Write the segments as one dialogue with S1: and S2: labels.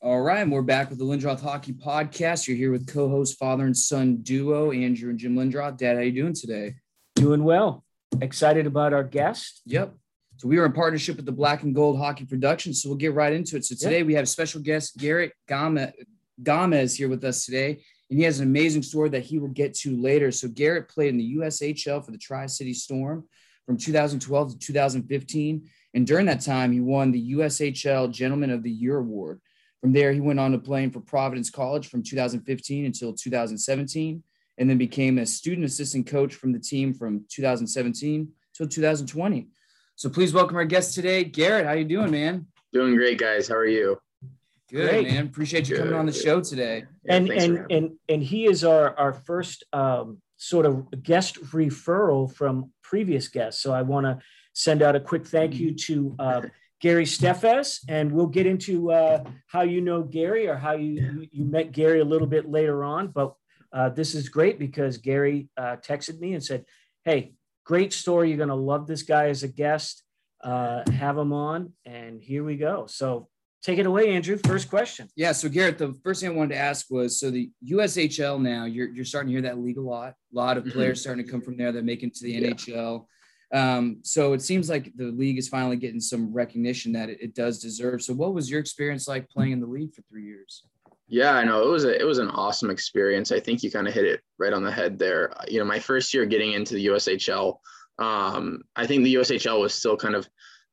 S1: All right, and we're back with the Lindroth Hockey Podcast. You're here with co-host father and son duo Andrew and Jim Lindroth. Dad, how are you doing today?
S2: Doing well. Excited about our guest.
S1: Yep. So we are in partnership with the Black and Gold Hockey Production. So we'll get right into it. So today yep. we have special guest Garrett Gamez here with us today, and he has an amazing story that he will get to later. So Garrett played in the USHL for the Tri City Storm from 2012 to 2015, and during that time he won the USHL Gentleman of the Year award. From there, he went on to playing for Providence College from 2015 until 2017, and then became a student assistant coach from the team from 2017 till 2020. So please welcome our guest today, Garrett. How you doing, man?
S3: Doing great, guys. How are you?
S1: Good, great. man. Appreciate you coming on the show today.
S2: Yeah, and and and and he is our our first um, sort of guest referral from previous guests. So I want to send out a quick thank you to. Uh, Gary Steffes, and we'll get into uh, how you know Gary or how you, you, met Gary a little bit later on. But uh, this is great because Gary uh, texted me and said, "Hey, great story. You're going to love this guy as a guest. Uh, have him on." And here we go. So take it away, Andrew. First question.
S1: Yeah. So Garrett, the first thing I wanted to ask was, so the USHL now, you're you're starting to hear that league a lot. A lot of mm-hmm. players mm-hmm. starting to come from there that make it to the yeah. NHL. Um, so it seems like the league is finally getting some recognition that it, it, does deserve. So what was your experience like playing in the league for three years?
S3: Yeah, I know it was a, it was an awesome experience. I think you kind of hit it right on the head there. You know, my first year getting into the USHL, um, I think the USHL was still kind of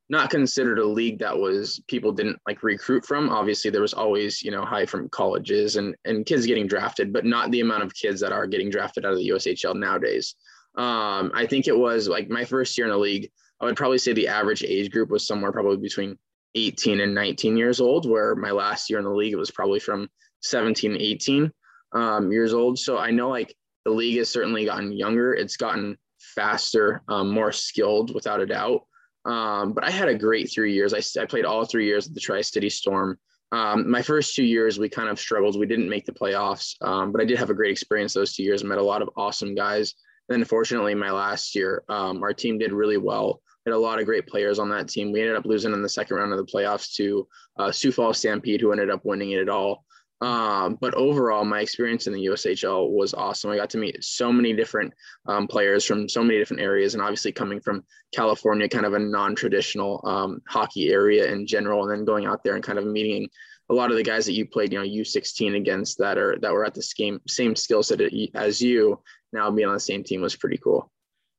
S3: not considered a league that was people didn't like recruit from. Obviously, there was always you know high from colleges and and kids getting drafted, but not the amount of kids that are getting drafted out of the USHL nowadays. Um, I think it was like my first year in the league. I would probably say the average age group was somewhere probably between 18 and 19 years old, where my last year in the league, it was probably from 17, 18 um, years old. So I know like the league has certainly gotten younger. It's gotten faster, um, more skilled without a doubt. Um, but I had a great three years. I, I played all three years at the Tri City Storm. Um, my first two years, we kind of struggled. We didn't make the playoffs, um, but I did have a great experience those two years. I met a lot of awesome guys. And unfortunately, my last year, um, our team did really well. Had a lot of great players on that team. We ended up losing in the second round of the playoffs to uh, Sioux Falls Stampede, who ended up winning it all. Um, but overall, my experience in the USHL was awesome. I got to meet so many different um, players from so many different areas, and obviously coming from California, kind of a non-traditional um, hockey area in general, and then going out there and kind of meeting a lot of the guys that you played, you know, U16 against that are that were at the same same skill set as you, now being on the same team was pretty cool.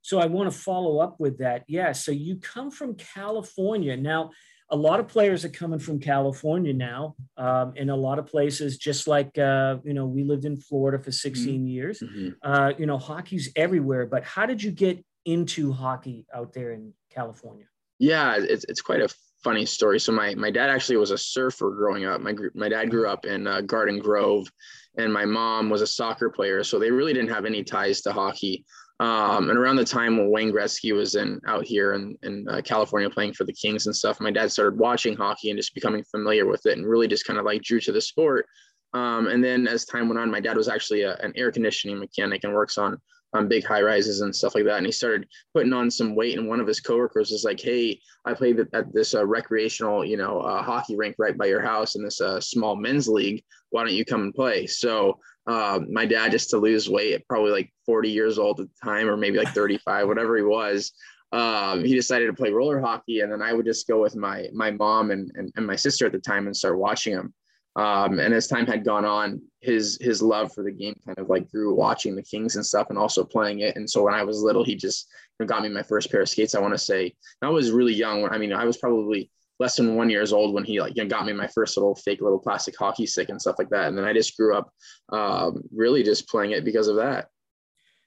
S2: So I want to follow up with that. Yeah. So you come from California now. A lot of players are coming from California now, um, in a lot of places. Just like uh, you know, we lived in Florida for 16 mm-hmm. years. Mm-hmm. Uh, you know, hockey's everywhere. But how did you get into hockey out there in California?
S3: Yeah, it's it's quite a funny story. So my my dad actually was a surfer growing up. My my dad grew up in uh, Garden Grove, and my mom was a soccer player. So they really didn't have any ties to hockey. Um, and around the time when Wayne Gretzky was in out here in, in uh, California playing for the Kings and stuff, my dad started watching hockey and just becoming familiar with it, and really just kind of like drew to the sport. Um, and then as time went on, my dad was actually a, an air conditioning mechanic and works on on big high rises and stuff like that. And he started putting on some weight. And one of his coworkers was like, "Hey, I played at this uh, recreational, you know, uh, hockey rink right by your house in this uh, small men's league. Why don't you come and play?" So um, my dad, just to lose weight, probably like 40 years old at the time, or maybe like 35, whatever he was. Um, he decided to play roller hockey, and then I would just go with my my mom and, and, and my sister at the time and start watching him. Um, and as time had gone on, his his love for the game kind of like grew watching the Kings and stuff, and also playing it. And so when I was little, he just got me my first pair of skates. I want to say I was really young. I mean, I was probably less than one years old when he like you know, got me my first little fake little plastic hockey stick and stuff like that. And then I just grew up um, really just playing it because of that.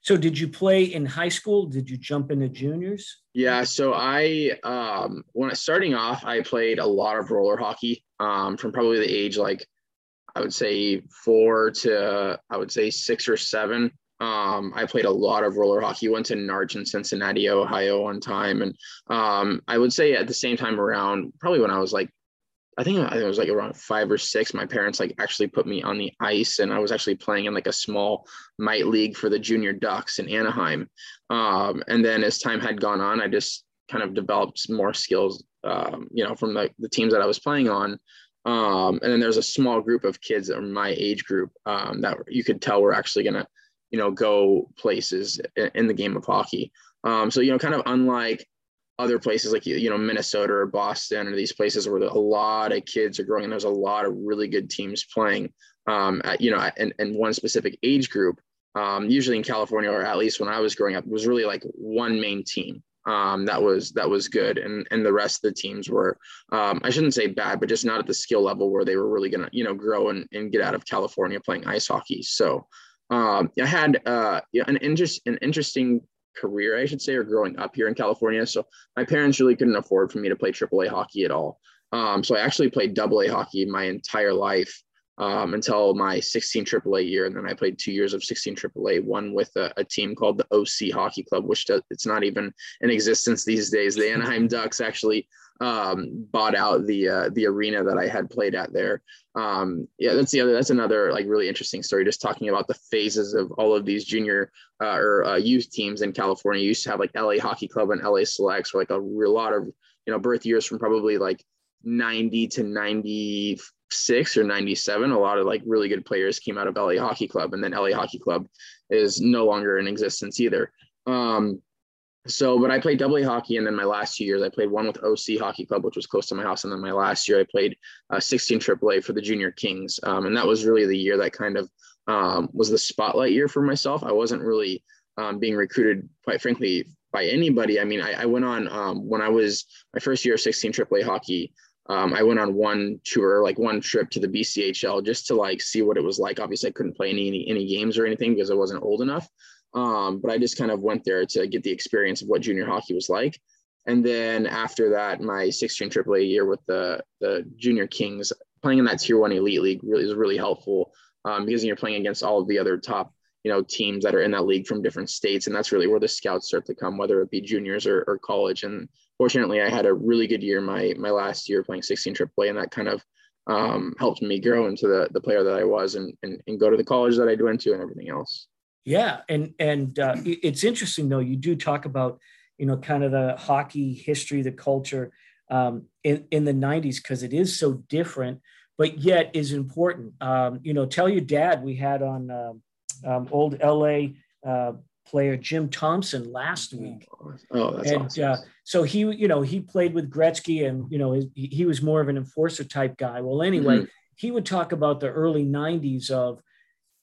S2: So did you play in high school? Did you jump into juniors?
S3: Yeah, so I um when I starting off, I played a lot of roller hockey um from probably the age like I would say 4 to I would say 6 or 7. Um, I played a lot of roller hockey. Went to Narch in Cincinnati, Ohio, one time, and um, I would say at the same time around, probably when I was like I think I was like around five or six. My parents like actually put me on the ice, and I was actually playing in like a small mite league for the junior Ducks in Anaheim. Um, and then as time had gone on, I just kind of developed more skills, um, you know, from the, the teams that I was playing on. Um, and then there's a small group of kids that are my age group um, that you could tell were actually going to, you know, go places in, in the game of hockey. Um, so, you know, kind of unlike other places like, you know, Minnesota or Boston or these places where a lot of kids are growing and there's a lot of really good teams playing, um, at, you know, and, and one specific age group. Um, usually in California, or at least when I was growing up, was really like one main team um, that was that was good, and and the rest of the teams were um, I shouldn't say bad, but just not at the skill level where they were really gonna you know grow and, and get out of California playing ice hockey. So um, I had uh, an interest an interesting career, I should say, or growing up here in California. So my parents really couldn't afford for me to play AAA hockey at all. Um, so I actually played AA hockey my entire life um, until my 16 AAA year. And then I played two years of 16 AAA, one with a, a, team called the OC Hockey Club, which does, it's not even in existence these days. The Anaheim Ducks actually um, bought out the uh, the arena that I had played at there. Um, yeah, that's the other. That's another like really interesting story. Just talking about the phases of all of these junior uh, or uh, youth teams in California. You used to have like LA Hockey Club and LA Selects, where like a real lot of you know birth years from probably like 90 to 96 or 97, a lot of like really good players came out of LA Hockey Club, and then LA Hockey Club is no longer in existence either. Um, so, but I played double A hockey, and then my last two years I played one with OC Hockey Club, which was close to my house, and then my last year I played uh, 16 AAA for the Junior Kings, um, and that was really the year that kind of um, was the spotlight year for myself. I wasn't really um, being recruited, quite frankly, by anybody. I mean, I, I went on um, when I was my first year of 16 AAA hockey um, I went on one tour, like one trip to the BCHL just to like see what it was like. Obviously, I couldn't play any any games or anything because I wasn't old enough. Um, but I just kind of went there to get the experience of what junior hockey was like. And then after that, my 16 AAA year with the the Junior Kings, playing in that Tier One Elite League really is really helpful um, because you're playing against all of the other top you know teams that are in that league from different states, and that's really where the scouts start to come, whether it be juniors or, or college. And fortunately, I had a really good year my my last year playing 16 AAA, and that kind of um, helped me grow into the the player that I was, and, and and go to the college that I went to, and everything else.
S2: Yeah, and and uh, it's interesting though. You do talk about you know kind of the hockey history, the culture um, in in the 90s because it is so different, but yet is important. Um, you know, tell your dad we had on um, um old LA. Uh, player Jim Thomson last week.
S3: Oh, that's and awesome. uh,
S2: so he, you know, he played with Gretzky, and you know, he, he was more of an enforcer type guy. Well, anyway, mm-hmm. he would talk about the early '90s of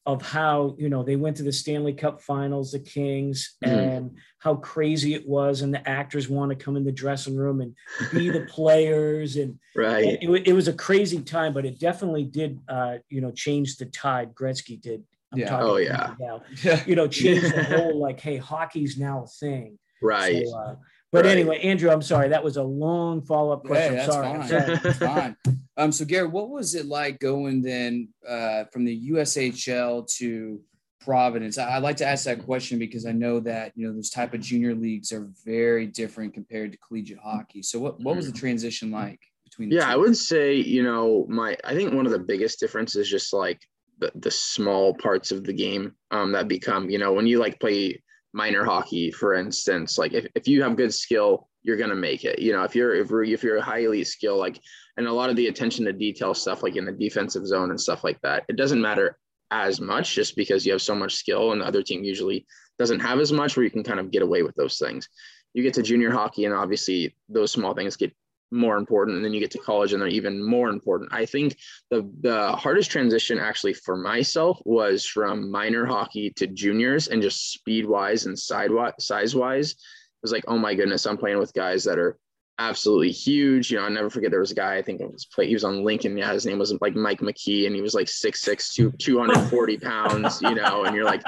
S2: of how you know they went to the Stanley Cup Finals, the Kings, mm-hmm. and how crazy it was, and the actors want to come in the dressing room and be the players, and
S3: right.
S2: And it, it, was a crazy time, but it definitely did, uh, you know, change the tide. Gretzky did
S3: I'm yeah. Oh yeah.
S2: Now. You know, change the whole like, hey, hockey's now a thing.
S3: Right.
S2: So, uh, but right. anyway, Andrew, I'm sorry. That was a long follow up question.
S1: Hey,
S2: that's sorry.
S1: Fine. that's fine. Um, so Gary, what was it like going then uh, from the USHL to Providence? I, would like to ask that question because I know that you know those type of junior leagues are very different compared to collegiate hockey. So what what was the mm. transition like between?
S3: yeah, I would say you know my I think one of the biggest differences is just like the, the small parts of the game um, that become, you know, when you like play minor hockey, for instance, like if, if you have good skill, you're to make it, you know, if you're, if, if you're a high elite skill, like, and a lot of the attention to detail stuff, like in the defensive zone and stuff like that, it doesn't matter as much just because you have so much skill and the other team usually doesn't have as much where you can kind of get away with those things. You get to junior hockey and obviously those small things get more important and then you get to college and they're even more important. I think the the hardest transition actually for myself was from minor hockey to juniors and just speed wise and side size wise it was like oh my goodness i'm playing with guys that are absolutely huge. You know, i never forget there was a guy, I think it was play, he was on Lincoln. Yeah, his name wasn't like Mike McKee, and he was like 6'6, 240 pounds, you know, and you're like,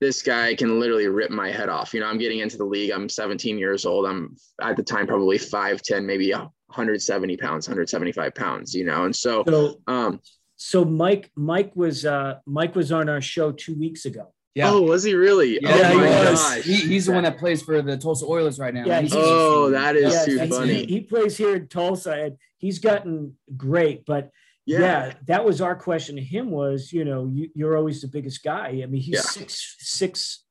S3: this guy can literally rip my head off. You know, I'm getting into the league. I'm 17 years old. I'm at the time probably 5'10, maybe 170 pounds, 175 pounds, you know. And so,
S2: so um so Mike, Mike was uh Mike was on our show two weeks ago.
S3: Yeah. Oh, was he really?
S1: Yeah, oh my he gosh. He, he's the one that plays for the Tulsa Oilers right now.
S2: Yeah.
S3: oh, that is yeah, too funny.
S2: He, he, plays here in Tulsa and he's gotten great. But yeah. yeah. that was our question to him was, you know, you, are always the biggest guy. I mean, he's yeah. six, six,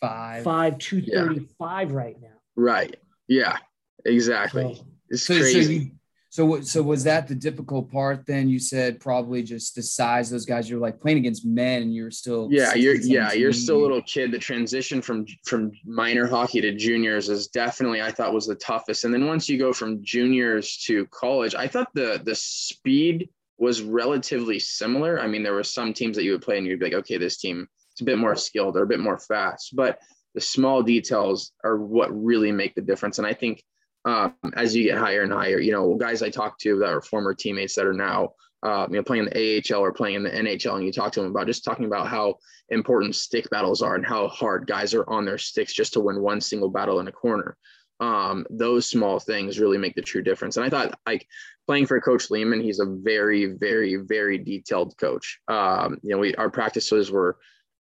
S2: five, five, two thirty-five right now.
S3: Right. Yeah, exactly. So, it's
S1: so,
S3: crazy.
S1: So you, So, so was that the difficult part? Then you said probably just the size. Those guys you're like playing against men, and you're still
S3: yeah, you're yeah, you're still a little kid. The transition from from minor hockey to juniors is definitely I thought was the toughest. And then once you go from juniors to college, I thought the the speed was relatively similar. I mean, there were some teams that you would play and you'd be like, okay, this team is a bit more skilled or a bit more fast, but the small details are what really make the difference. And I think um, as you get higher and higher, you know, guys I talk to that are former teammates that are now, uh, you know, playing in the AHL or playing in the NHL, and you talk to them about just talking about how important stick battles are and how hard guys are on their sticks just to win one single battle in a corner. Um, those small things really make the true difference. And I thought, like playing for Coach Leaman, he's a very, very, very detailed coach. Um, you know, we our practices were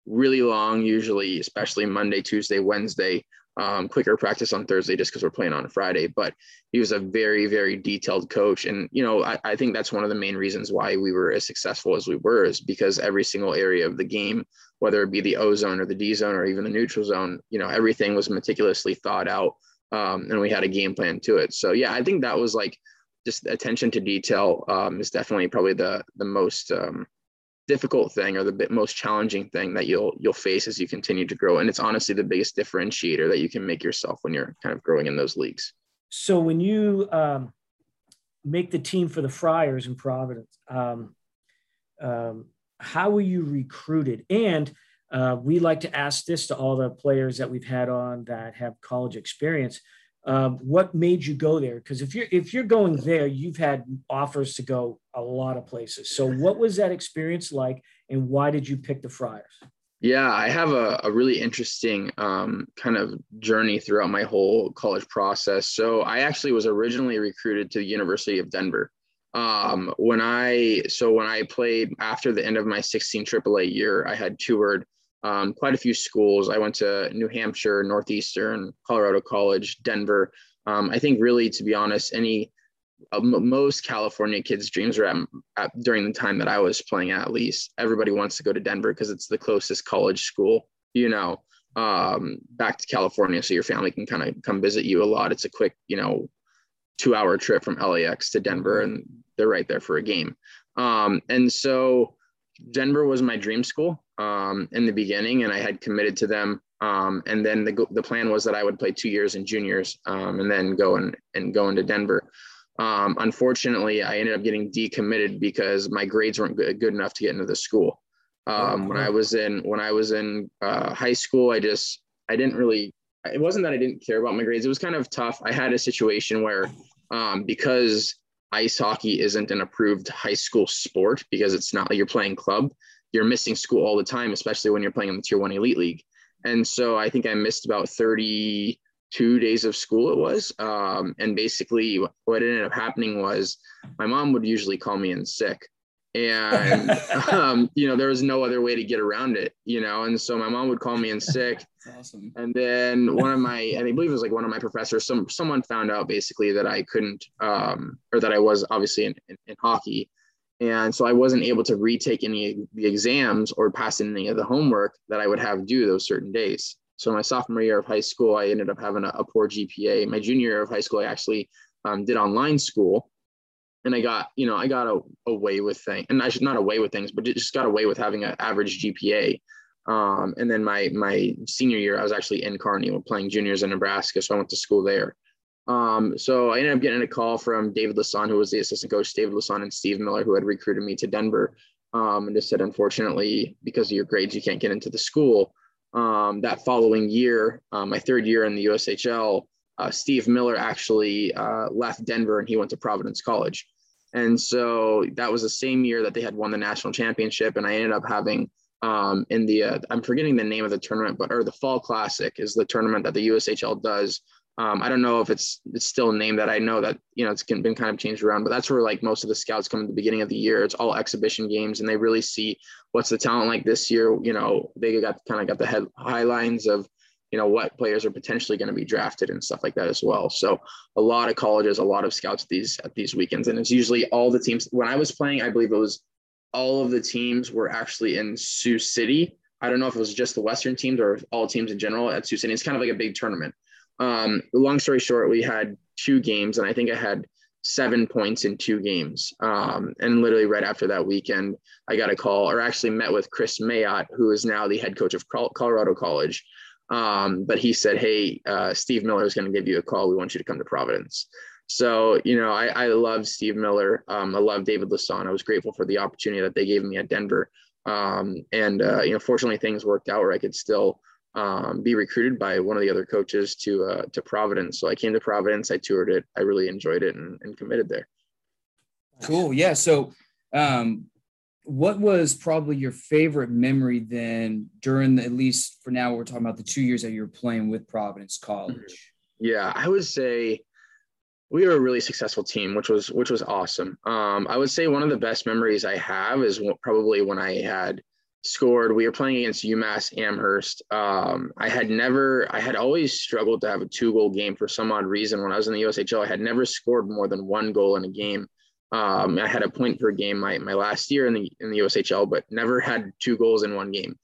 S3: really long, usually, especially Monday, Tuesday, Wednesday. Um, quicker practice on Thursday just because we're playing on Friday. But he was a very, very detailed coach. And, you know, I, I, think that's one of the main reasons why we were as successful as we were is because every single area of the game, whether it be the O zone or the D zone or even the neutral zone, you know, everything was meticulously thought out. Um, and we had a game plan to it. So, yeah, I think that was like just attention to detail um, is definitely probably the, the most, um, difficult thing or the most challenging thing that you'll you'll face as you continue to grow and it's honestly the biggest differentiator that you can make yourself when you're kind of growing in those leagues.
S2: So when you um, make the team for the friars in providence um, um, how were you recruited? And uh, we like to ask this to all the players that we've had on that have college experience um, what made you go there? Because if you're if you're going there, you've had offers to go a lot of places. So what was that experience like, and why did you pick the Friars?
S3: Yeah, I have a, a really interesting um, kind of journey throughout my whole college process. So I actually was originally recruited to the University of Denver. Um, when I so when I played after the end of my 16 AAA year, I had toured um, quite a few schools. I went to New Hampshire, Northeastern, Colorado College, Denver. Um, I think really, to be honest, any uh, most California kids' dreams are at, at, during the time that I was playing at least. Everybody wants to go to Denver because it's the closest college school, you know, um, back to California, so your family can kind of come visit you a lot. It's a quick, you know, two-hour trip from LAX to Denver, and they're right there for a game. Um, and so Denver was my dream school um, in the beginning, and I had committed to them. Um, and then the, the plan was that I would play two years in juniors um, and then go and, and go into Denver. Um, unfortunately, I ended up getting decommitted because my grades weren't good, good enough to get into the school. Um, when I was in when I was in uh, high school, I just I didn't really. It wasn't that I didn't care about my grades. It was kind of tough. I had a situation where um, because ice hockey isn't an approved high school sport because it's not like you're playing club. You're missing school all the time, especially when you're playing in the Tier One Elite League. And so I think I missed about 32 days of school. It was, um, and basically what ended up happening was my mom would usually call me in sick, and um, you know there was no other way to get around it you know and so my mom would call me in sick awesome. and then one of my and i believe it was like one of my professors some someone found out basically that i couldn't um, or that i was obviously in, in, in, hockey and so i wasn't able to retake any of the exams or pass any of the homework that i would have due those certain days so my sophomore year of high school i ended up having a, a poor gpa my junior year of high school i actually um, did online school and I got, you know, I got a, away with things, and I should not away with things, but just got away with having an average GPA. Um, and then my my senior year, I was actually in Kearney playing juniors in Nebraska, so I went to school there. Um, so I ended up getting a call from David Lassonde, who was the assistant coach, David Lassonde and Steve Miller, who had recruited me to Denver, um, and just said, unfortunately, because of your grades, you can't get into the school. Um, that following year, uh, my third year in the USHL, uh, Steve Miller actually uh, left Denver and he went to Providence College. And so that was the same year that they had won the national championship. And I ended up having um, in the, uh, I'm forgetting the name of the tournament, but, or the Fall Classic is the tournament that the USHL does. Um, I don't know if it's it's still name that. I know that you know it's been kind of changed around, but that's where like most of the scouts come at the beginning of the year. It's all exhibition games, and they really see what's the talent like this year. You know, they got kind of got the head highlines of you know what players are potentially going to be drafted and stuff like that as well. So a lot of colleges, a lot of scouts at these at these weekends, and it's usually all the teams. When I was playing, I believe it was all of the teams were actually in Sioux City. I don't know if it was just the Western teams or all teams in general at Sioux City. It's kind of like a big tournament. Um, long story short, we had two games, and I think I had seven points in two games. Um, and literally right after that weekend, I got a call or actually met with Kris Mayotte, who is now the head coach of Colorado College. Um, but he said, Hey, uh, Steve Miller is going to give you a call. We want you to come to Providence. So, you know, I, I love Steve Miller. Um, I love David Lassonde. I was grateful for the opportunity that they gave me at Denver. Um, and, uh, you know, fortunately things worked out where I could still um, be recruited by one of the other coaches to, uh, to Providence. So I came to Providence, I toured it. I really enjoyed it and, and committed there.
S1: Cool. Yeah. So, um, what was probably your favorite memory then during the, at least for now we're talking about the two years that you were playing with providence college
S3: yeah i would say we were a really successful team which was which was awesome um, i would say one of the best memories i have is probably when i had scored we were playing against umass amherst um, i had never i had always struggled to have a two goal game for some odd reason when i was in the ushl i had never scored more than one goal in a game um, I had a point per game my, my last year in the in the USHL, but never had two goals in one game.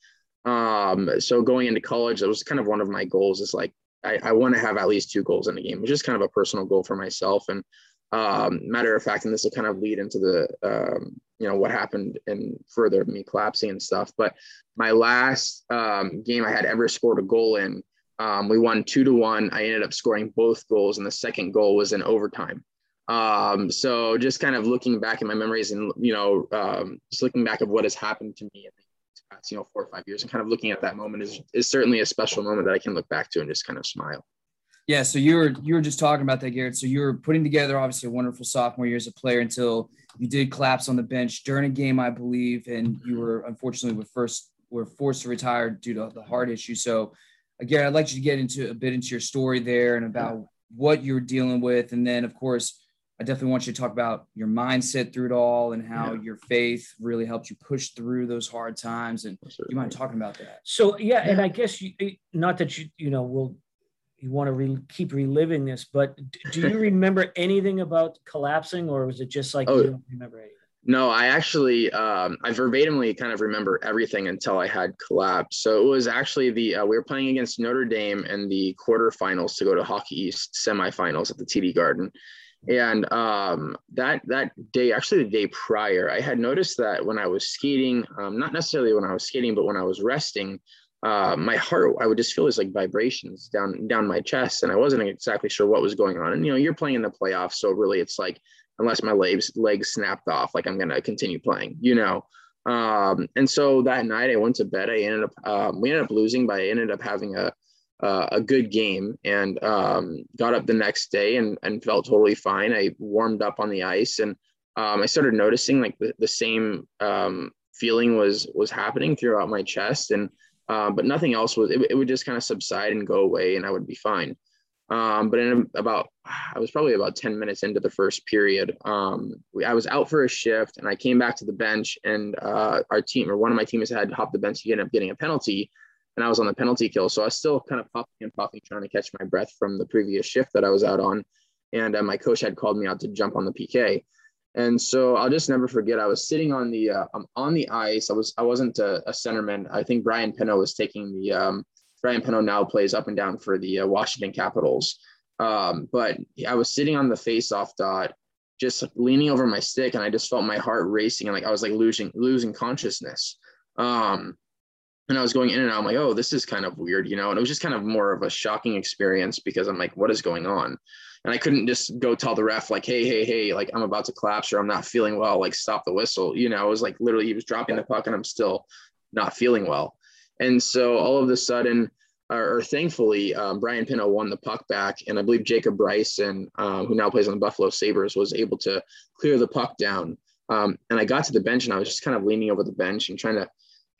S3: Um, so going into college, that was kind of one of my goals. Is like I, I want to have at least two goals in a game, which is kind of a personal goal for myself. And um, matter of fact, and this will kind of lead into the um, you know what happened and further me collapsing and stuff. But my last um, game I had ever scored a goal in, um, we won two to one. I ended up scoring both goals, and the second goal was in overtime. Um, so just kind of looking back in my memories and, you know, um, just looking back of what has happened to me in the past, you know, four or five years and kind of looking at that moment is, is certainly a special moment that I can look back to and just kind of smile.
S1: Yeah. So you were, you were just talking about that, Garrett. So you were putting together obviously a wonderful sophomore year as a player until you did collapse on the bench during a game, I believe. And you were unfortunately were first, were forced to retire due to the heart issue. So again, I'd like you to get into a bit into your story there and about what you're dealing with. And then of course, I definitely want you to talk about your mindset through it all and how yeah. your faith really helped you push through those hard times. And you mind talking about that?
S2: So yeah, yeah, and I guess you not that you you know will you want to re- keep reliving this, but do you remember anything about collapsing, or was it just like oh, you don't remember anything?
S3: No, I actually um, I verbatimly kind of remember everything until I had collapsed. So it was actually the uh, we were playing against Notre Dame in the quarterfinals to go to Hockey East semifinals at the TD Garden and um, that that day, actually the day prior, I had noticed that when I was skating, um, not necessarily when I was skating, but when I was resting, uh, my heart, I would just feel this like vibrations down down my chest, and I wasn't exactly sure what was going on. And you know, you're playing in the playoffs, so really, it's like unless my legs legs snapped off, like I'm gonna continue playing, you know. Um, and so that night, I went to bed. I ended up um, we ended up losing, but I ended up having a uh, a good game and um, got up the next day and, and felt totally fine. I warmed up on the ice and um, I started noticing like the, the same um, feeling was was happening throughout my chest and uh, but nothing else was it, it, would just kind of subside and go away and I would be fine. Um, but in about I was probably about 10 minutes into the first period. Um, I was out for a shift and I came back to the bench and uh, our team or one of my teammates had hopped the bench to end up getting a penalty and I was on the penalty kill. So I was still kind of puffing and puffing, trying to catch my breath from the previous shift that I was out on. And uh, my coach had called me out to jump on the PK. And so I'll just never forget. I was sitting on the uh, um, on the ice. I was I wasn't a, a centerman. I think Brian Pinho was taking the um, Brian Pinho now plays up and down for the uh, Washington Capitals. Um, but I was sitting on the face-off dot, just leaning over my stick, and I just felt my heart racing and like I was like losing losing consciousness. Um, and I was going in and out. I'm like, oh, this is kind of weird, you know. And it was just kind of more of a shocking experience because I'm like, what is going on? And I couldn't just go tell the ref like, hey, hey, hey, like I'm about to collapse or I'm not feeling well. Like stop the whistle. You know, it was like literally he was dropping the puck and I'm still not feeling well. And so all of a sudden, or, or thankfully, um, Brian Pinho won the puck back, and I believe Jacob Bryson, um, who now plays on the Buffalo Sabres, was able to clear the puck down. Um, and I got to the bench and I was just kind of leaning over the bench and trying to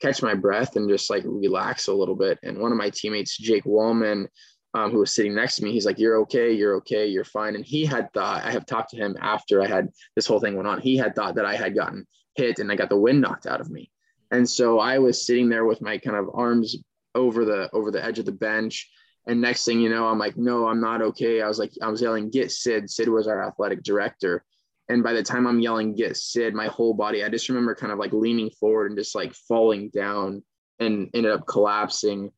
S3: catch my breath and just like relax a little bit. And one of my teammates, Jake Walman, um, who was sitting next to me, he's like, "You're okay, you're okay, you're fine." And he had thought I have talked to him after I had this whole thing went on. He had thought that I had gotten hit and I got the wind knocked out of me. And so I was sitting there with my kind of arms over the over the edge of the bench. And next thing you know, I'm like, no, I'm not okay. I was like, I was yelling, get Sid. Sid was our athletic director. And by the time I'm yelling, get Sid, my whole body, I just remember kind of like leaning forward and just like falling down and ended up collapsing.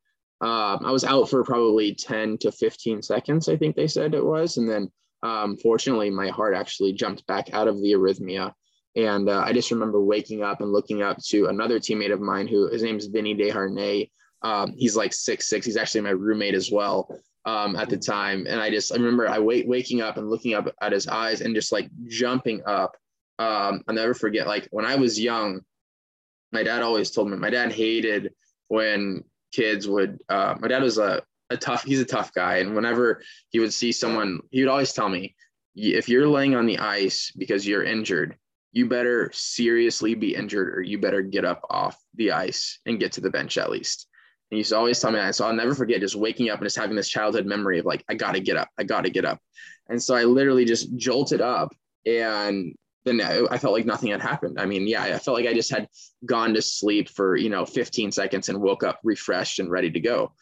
S3: Um, I was out for probably 10 to 15 seconds, I think they said it was. And then um, fortunately, my heart actually jumped back out of the arrhythmia. And uh, I just remember waking up and looking up to another teammate of mine who his name is Vinny Desharnais. Um, he's like six six. He's actually my roommate as well um, at the time. And I just I remember I wait waking up and looking up at his eyes and just like jumping up. Um, I'll never forget. Like when I was young, my dad always told me. My dad hated when kids would. Uh, my dad was a a tough. He's a tough guy, and whenever he would see someone, he would always tell me, if you're laying on the ice because you're injured, you better seriously be injured or you better get up off the ice and get to the bench at least. And he used to always tell me that. So I'll never forget just waking up and just having this childhood memory of like, I got to get up. I got to get up. And so I literally just jolted up and then I felt like nothing had happened. I mean, yeah, I felt like I just had gone to sleep for, you know, 15 seconds and woke up refreshed and ready to go.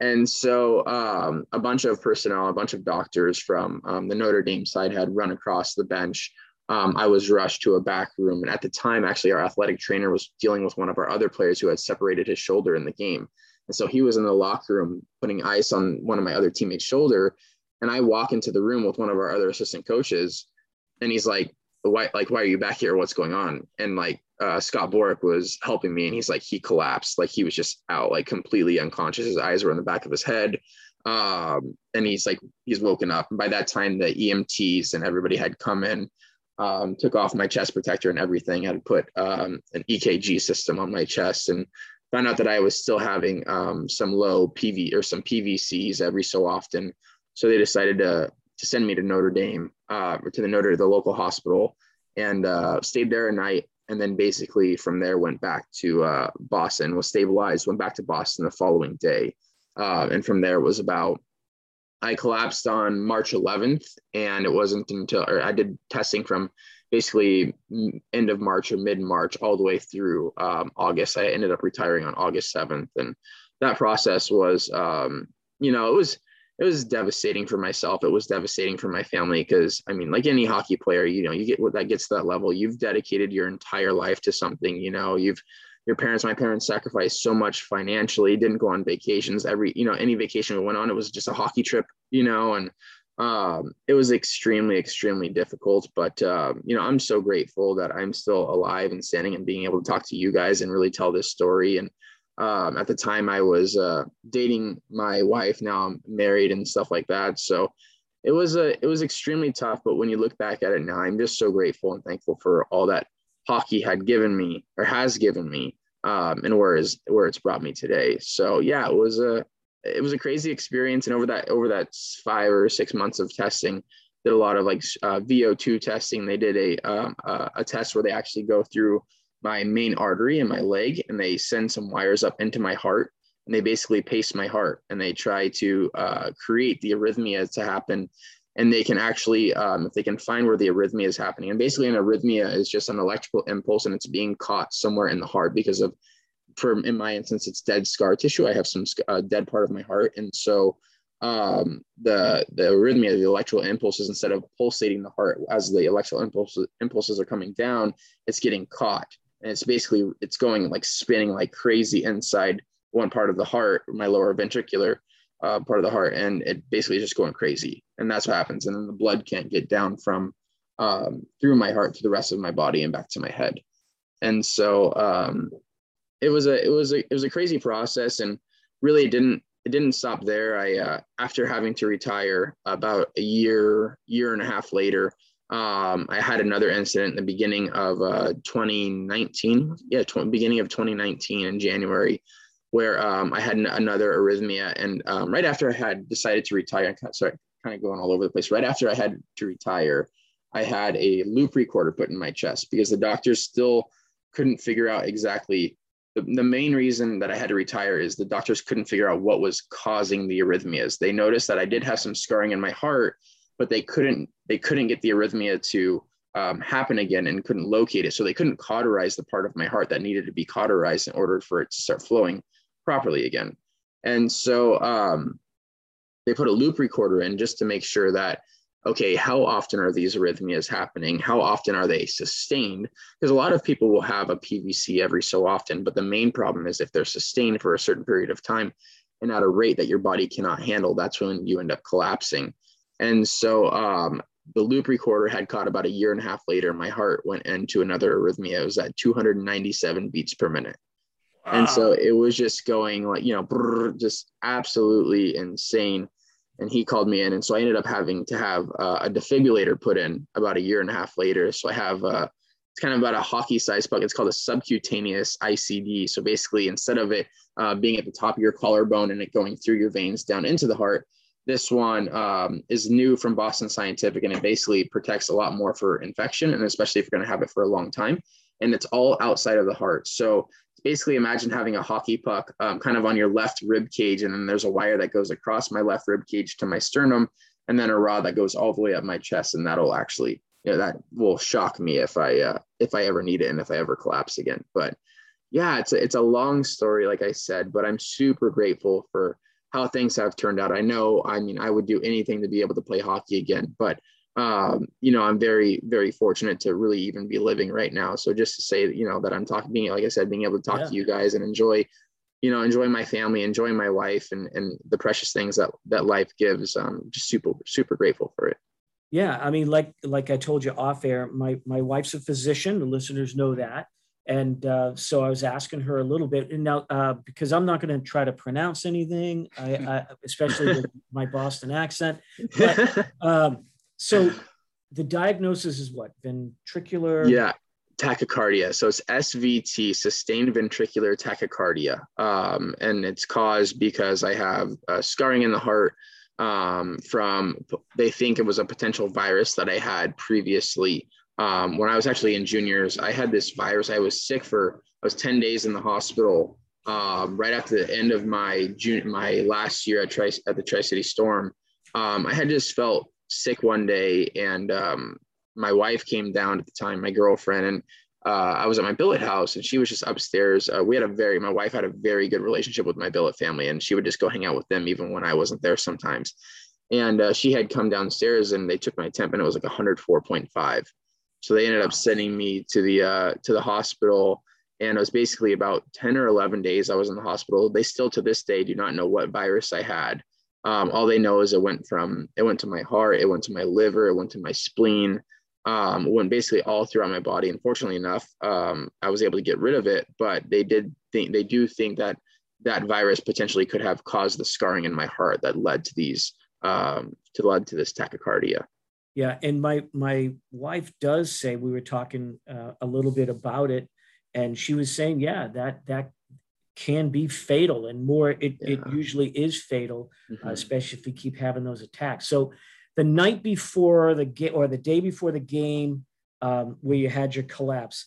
S3: And so um, a bunch of personnel, a bunch of doctors from um, the Notre Dame side had run across the bench um, I was rushed to a back room. And at the time, actually, our athletic trainer was dealing with one of our other players who had separated his shoulder in the game. And so he was in the locker room putting ice on one of my other teammates' shoulder. And I walk into the room with one of our other assistant coaches, and he's like, "Why? Like, why are you back here? What's going on?" And like uh, Scott Borek was helping me, and he's like, he collapsed, like he was just out, like completely unconscious. His eyes were in the back of his head, um, and he's like, he's woken up. And by that time, the EMTs and everybody had come in um, took off my chest protector and everything. Had put um, an EKG system on my chest and found out that I was still having um, some low PV or some PVCs every so often. So they decided to to send me to Notre Dame uh, to the Notre the local hospital and uh, stayed there a night. And then basically from there went back to uh, Boston, was stabilized, went back to Boston the following day. Uh, and from there was about I collapsed on March 11th, and it wasn't until or I did testing from basically end of March or mid March all the way through um, August. I ended up retiring on August 7th, and that process was, um, you know, it was it was devastating for myself. It was devastating for my family because I mean, like any hockey player, you know, you get what that gets to that level. You've dedicated your entire life to something. You know, you've your parents, my parents sacrificed so much financially, didn't go on vacations. Every, you know, any vacation we went on, it was just a hockey trip, you know, and um, it was extremely, extremely difficult. But, um, you know, I'm so grateful that I'm still alive and standing and being able to talk to you guys and really tell this story. And um, at the time, I was uh, dating my wife. Now I'm married and stuff like that. So it was a, it was extremely tough. But when you look back at it now, I'm just so grateful and thankful for all that hockey had given me or has given me um, and where is where it's brought me today. So yeah, it was a it was a crazy experience, and over that over that five or six months of testing, did a lot of like uh, VO2 testing. They did a um, uh, a test where they actually go through my main artery in my leg, and they send some wires up into my heart, and they basically pace my heart, and they try to uh, create the arrhythmia to happen and they can actually, um, if they can find where the arrhythmia is happening, and basically an arrhythmia is just an electrical impulse and it's being caught somewhere in the heart because of, for in my instance, it's dead scar tissue. I have some uh, dead part of my heart, and so um, the the arrhythmia, the electrical impulses, instead of pulsating the heart as the electrical impulses impulses are coming down, it's getting caught, and it's basically it's going like spinning like crazy inside one part of the heart, my lower ventricular uh, part of the heart, and it basically just going crazy. And that's what happens. And then the blood can't get down from um, through my heart to the rest of my body and back to my head. And so um, it was a it was a it was a crazy process, and really it didn't it didn't stop there. I uh, after having to retire about a year year and a half later. Um, I had another incident in the beginning of uh, 2019. Yeah, tw- beginning of 2019 in January where um, I had an, another arrhythmia. And um, right after I had decided to retire, sorry, kind of going all over the place. Right after I had to retire, I had a loop recorder put in my chest because the doctors still couldn't figure out exactly. The, the main reason that I had to retire is the doctors couldn't figure out what was causing the arrhythmias. They noticed that I did have some scarring in my heart, but they couldn't they couldn't get the arrhythmia to um, happen again and couldn't locate it. So they couldn't cauterize the part of my heart that needed to be cauterized in order for it to start flowing properly again. And so um, they put a loop recorder in just to make sure that, okay, how often are these arrhythmias happening? How often are they sustained? Because a lot of people will have a PVC every so often, but the main problem is if they're sustained for a certain period of time and at a rate that your body cannot handle, that's when you end up collapsing. And so um, the loop recorder had caught about a year and a half later. My heart went into another arrhythmia. It was at 297 beats per minute. Wow. And so it was just going like, you know, brrr, just absolutely insane. And he called me in. And so I ended up having to have uh, a defibrillator put in about a year and a half later. So I have, uh, it's kind of about a hockey size puck. It's called a subcutaneous ICD. So basically, instead of it uh, being at the top of your collarbone and it going through your veins down into the heart, this one um, is new from Boston Scientific and it basically protects a lot more for infection and especially if you're going to have it for a long time. And it's all outside of the heart. So basically imagine having a hockey puck um, kind of on your left rib cage and then there's a wire that goes across my left rib cage to my sternum and then a rod that goes all the way up my chest and that'll actually you know that will shock me if i uh, if i ever need it and if i ever collapse again but yeah it's a, it's a long story like i said but i'm super grateful for how things have turned out. I know, I mean, I would do anything to be able to play hockey again, but um, you know, I'm very, very fortunate to really even be living right now. So just to say, you know, that I'm talking, being like I said, being able to talk yeah. to you guys and enjoy, you know, enjoy my family, enjoy my wife and and the precious things that that life gives. Um, just super, super grateful for it.
S2: Yeah, I mean, like like I told you off air, my my wife's a physician. The listeners know that, and uh, so I was asking her a little bit, and now uh, because I'm not going to try to pronounce anything, I, I, especially with my Boston accent. But, um, so the diagnosis is what ventricular?
S3: Yeah, tachycardia. So it's SVT, sustained ventricular tachycardia, um, and it's caused because I have uh, scarring in the heart um, from. They think it was a potential virus that I had previously um, when I was actually in juniors, I had this virus. I was sick for I was 10 days in the hospital um, right after the end of my June, my last year at Tri at the Tri City Storm. Um, I had just felt sick one day, and um, my wife came down at the time, my girlfriend, and uh, I was at my billet house, and she was just upstairs. Uh, we had a very my wife had a very good relationship with my billet family, and she would just go hang out with them even when I wasn't there sometimes. And uh, she had come downstairs, and they took my temp, and it was like 104.5 so they ended up sending me to the uh, to the hospital, and it was basically about ten or eleven days I was in the hospital. They still to this day do not know what virus I had. Um, all they know is it went from it went to my heart, it went to my liver, it went to my spleen, um, went basically all throughout my body. Unfortunately enough, um, I was able to get rid of it, but they did think they do think that that virus potentially could have caused the scarring in my heart that led to these um, to led to this tachycardia.
S2: Yeah, and my my wife does say we were talking uh, a little bit about it, and she was saying, yeah, that that can be fatal, and more it yeah. it usually is fatal, mm-hmm. uh, especially if you keep having those attacks. So, the night before the game or the day before the game, um, where you had your collapse,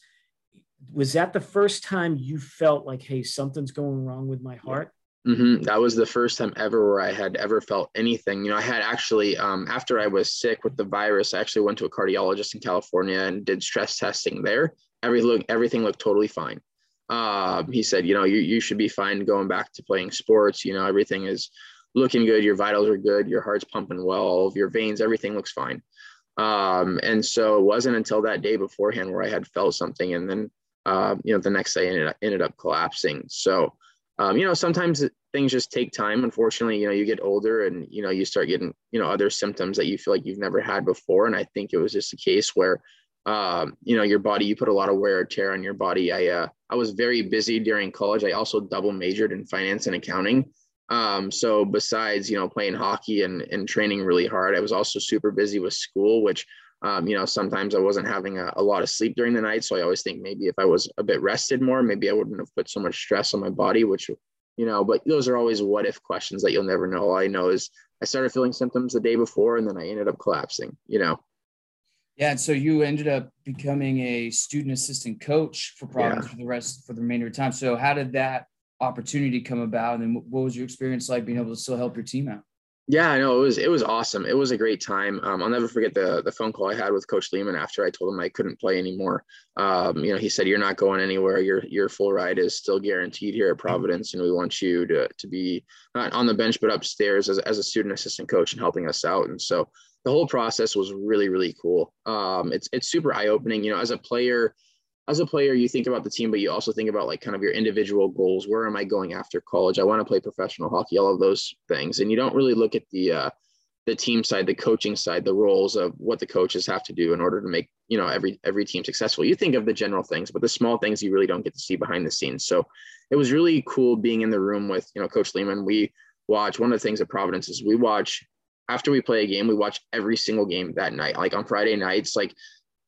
S2: was that the first time you felt like, hey, something's going wrong with my heart?
S3: Mm-hmm. That was the first time ever where I had ever felt anything. You know, I had actually, um, after I was sick with the virus, I actually went to a cardiologist in California and did stress testing there. Every look, everything looked totally fine. Um, he said, you know, you, you should be fine going back to playing sports. You know, everything is looking good. Your vitals are good. Your heart's pumping well. All of your veins, everything looks fine. Um, and so it wasn't until that day beforehand where I had felt something. And then, uh, you know, the next day ended, ended up collapsing. So, um, you know, sometimes things just take time. Unfortunately, you know, you get older and, you know, you start getting, you know, other symptoms that you feel like you've never had before. And I think it was just a case where, um, you know, your body, you put a lot of wear and tear on your body. I, uh, I was very busy during college. I also double majored in finance and accounting. Um, so besides, you know, playing hockey and, and training really hard, I was also super busy with school, which um, you know, sometimes I wasn't having a, a, lot of sleep during the night. So I always think maybe if I was a bit rested more, maybe I wouldn't have put so much stress on my body, which, you know, but those are always what if questions that you'll never know. All I know is I started feeling symptoms the day before and then I ended up collapsing, you know.
S1: Yeah, and so you ended up becoming a student assistant coach for Providence yeah. for the rest for the remainder of time. So how did that opportunity come about, and what was your experience like being able to still help your team out?
S3: Yeah, I know it was it was awesome. It was a great time. Um, I'll never forget the the phone call I had with Coach Leaman after I told him I couldn't play anymore. Um, you know, he said, "You're not going anywhere. Your your full ride is still guaranteed here at Providence, and we want you to to be not on the bench but upstairs as as a student assistant coach and helping us out." And so the whole process was really really cool. Um, it's it's super eye opening. You know, as a player as a player, you think about the team, but you also think about like kind of your individual goals. Where am I going after college? I want to play professional hockey, all of those things. And you don't really look at the uh, the team side, the coaching side, the roles of what the coaches have to do in order to make you know every every team successful. You think of the general things, but the small things you really don't get to see behind the scenes. So it was really cool being in the room with you know Coach Leaman. We watch one of the things at Providence is we watch after we play a game, we watch every single game that night. Like on Friday nights, like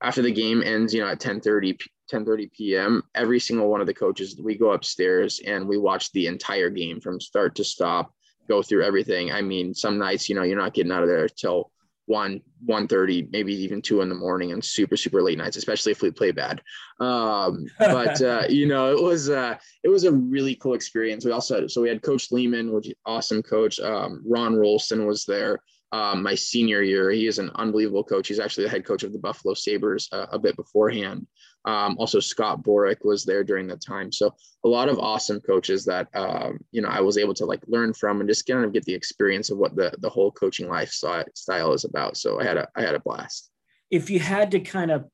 S3: after the game ends, you know, at 10 30, 10 30 p.m., every single one of the coaches, we go upstairs and we watch the entire game from start to stop, go through everything. I mean, some nights, you know, you're not getting out of there till one, 1.30, maybe even two in the morning and super, super late nights, especially if we play bad. Um, but, uh, you know, it was, uh, it was a really cool experience. We also, so we had coach Leaman, which awesome coach. Um, Ron Rolston was there um, my senior year. He is an unbelievable coach. He's actually the head coach of the Buffalo Sabres uh, a bit beforehand. Um, also, Scott Borek was there during that time. So a lot of awesome coaches that um, you know I was able to like learn from and just kind of get the experience of what the the whole coaching lifestyle is about. So I had a I had a blast.
S2: If you had to kind of,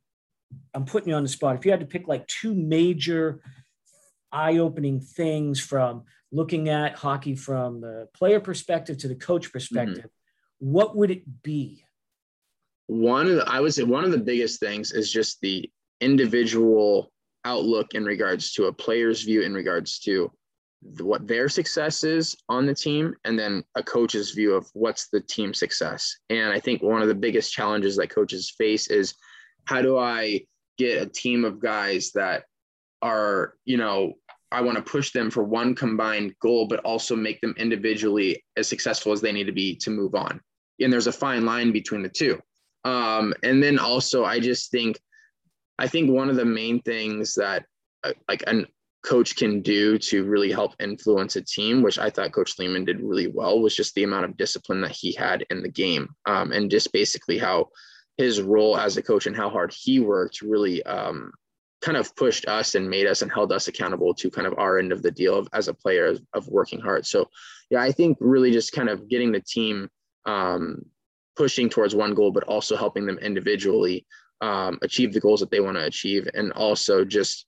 S2: I'm putting you on the spot. If you had to pick like two major eye-opening things from looking at hockey from the player perspective to the coach perspective. Mm-hmm what would it be?
S3: One of the, I would say one of the biggest things is just the individual outlook in regards to a player's view in regards to what their success is on the team and then a coach's view of what's the team success and i think one of the biggest challenges that coaches face is how do i get a team of guys that are you know I want to push them for one combined goal, but also make them individually as successful as they need to be to move on. And there's a fine line between the two. Um, and then also, I just think, I think one of the main things that uh, like a coach can do to really help influence a team, which I thought Coach Leaman did really well, was just the amount of discipline that he had in the game, um, and just basically how his role as a coach and how hard he worked really um, kind of pushed us and made us and held us accountable to kind of our end of the deal of, as a player of, of working hard. So, yeah, I think really just kind of getting the team um, pushing towards one goal, but also helping them individually um, achieve the goals that they want to achieve, and also just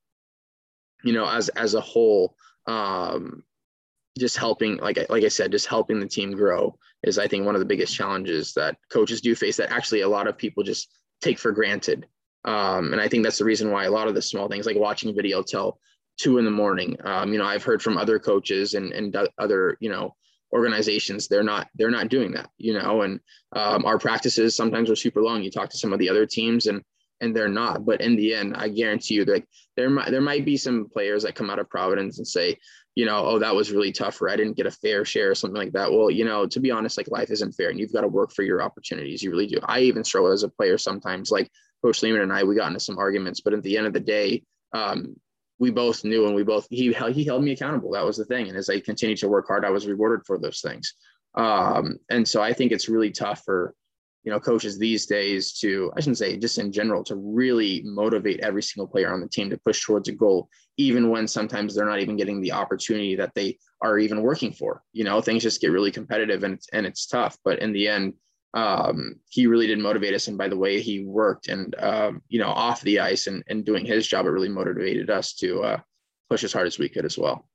S3: you know as as a whole, um, just helping like like I said, just helping the team grow is I think one of the biggest challenges that coaches do face that actually a lot of people just take for granted um, and I think that's the reason why a lot of the small things like watching a video till two in the morning. Um, you know, I've heard from other coaches and, and other, you know, organizations, they're not, they're not doing that, you know, and um, our practices sometimes are super long. You talk to some of the other teams and, and they're not, but in the end, I guarantee you like there might, there might be some players that come out of Providence and say, you know, oh, that was really tough, or I didn't get a fair share or something like that. Well, you know, to be honest, like life isn't fair and you've got to work for your opportunities. You really do. I even struggle as a player sometimes, like Coach Leaman and I, we got into some arguments, but at the end of the day, um, we both knew and we both he he held me accountable. That was the thing. And as I continued to work hard, I was rewarded for those things. Um, and so I think it's really tough for you know coaches these days to I shouldn't say just in general to really motivate every single player on the team to push towards a goal, even when sometimes they're not even getting the opportunity that they are even working for. You know, things just get really competitive and and it's tough. But in the end, um, he really did motivate us. And by the way he worked and, um, you know, off the ice and, and doing his job, it really motivated us to uh, push as hard as we could as well.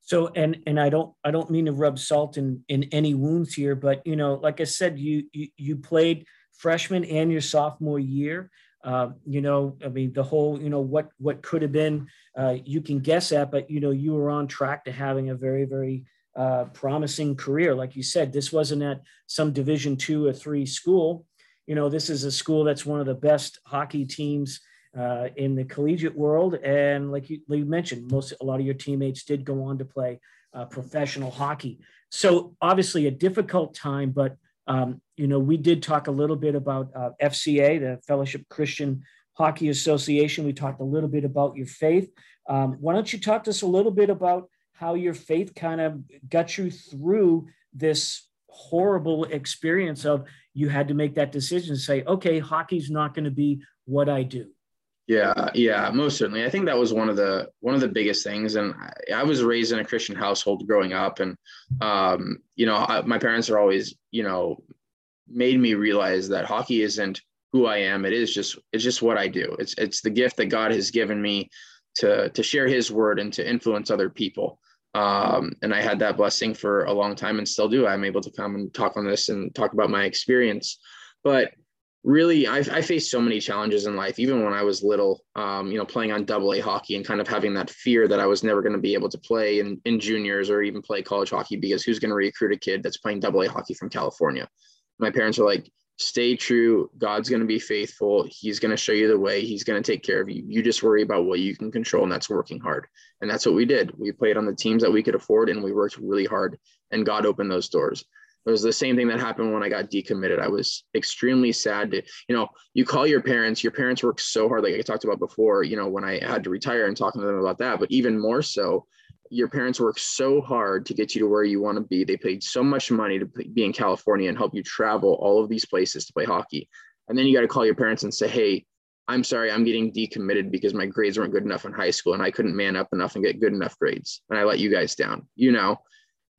S2: So, and, and I don't, I don't mean to rub salt in, in any wounds here, but, you know, like I said, you, you, you played freshman and your sophomore year. Uh, you know, I mean, the whole, you know, what, what could have been, uh, you can guess at, but, you know, you were on track to having a very, very uh, promising career. Like you said, this wasn't at some Division two or three school. You know, this is a school that's one of the best hockey teams uh, in the collegiate world. And like you, like you, mentioned, most a lot of your teammates did go on to play uh, professional hockey. So obviously a difficult time, but um, you know, we did talk a little bit about uh, FCA, the Fellowship Christian Hockey Association. We talked a little bit about your faith. Um, why don't you talk to us a little bit about how your faith kind of got you through this horrible experience of you had to make that decision say, okay, hockey's not going to be what I do.
S3: Yeah, yeah, most certainly. I think that was one of the one of the biggest things. And I, I was raised in a Christian household growing up, and um, you know, I, my parents are always, you know, made me realize that hockey isn't who I am. It is just it's just what I do. It's it's the gift that God has given me to to share His word and to influence other people. Um, and I had that blessing for a long time and still do. I'm able to come and talk on this and talk about my experience. But really, I, I faced so many challenges in life, even when I was little, um, you know, playing on double A hockey and kind of having that fear that I was never going to be able to play in, in juniors or even play college hockey because who's going to recruit a kid that's playing double A hockey from California? My parents are like, stay true. God's going to be faithful. He's going to show you the way. He's going to take care of you. You just worry about what you can control, and that's working hard. And that's what we did. We played on the teams that we could afford, and we worked really hard, and God opened those doors. It was the same thing that happened when I got decommitted. I was extremely sad to, you know, you call your parents, your parents work so hard, like I talked about before, you know, when I had to retire and talking to them about that, but even more so, your parents work so hard to get you to where you want to be. They paid so much money to be in California and help you travel all of these places to play hockey. And then you got to call your parents and say, Hey, I'm sorry, I'm getting decommitted because my grades weren't good enough in high school and I couldn't man up enough and get good enough grades. And I let you guys down, you know?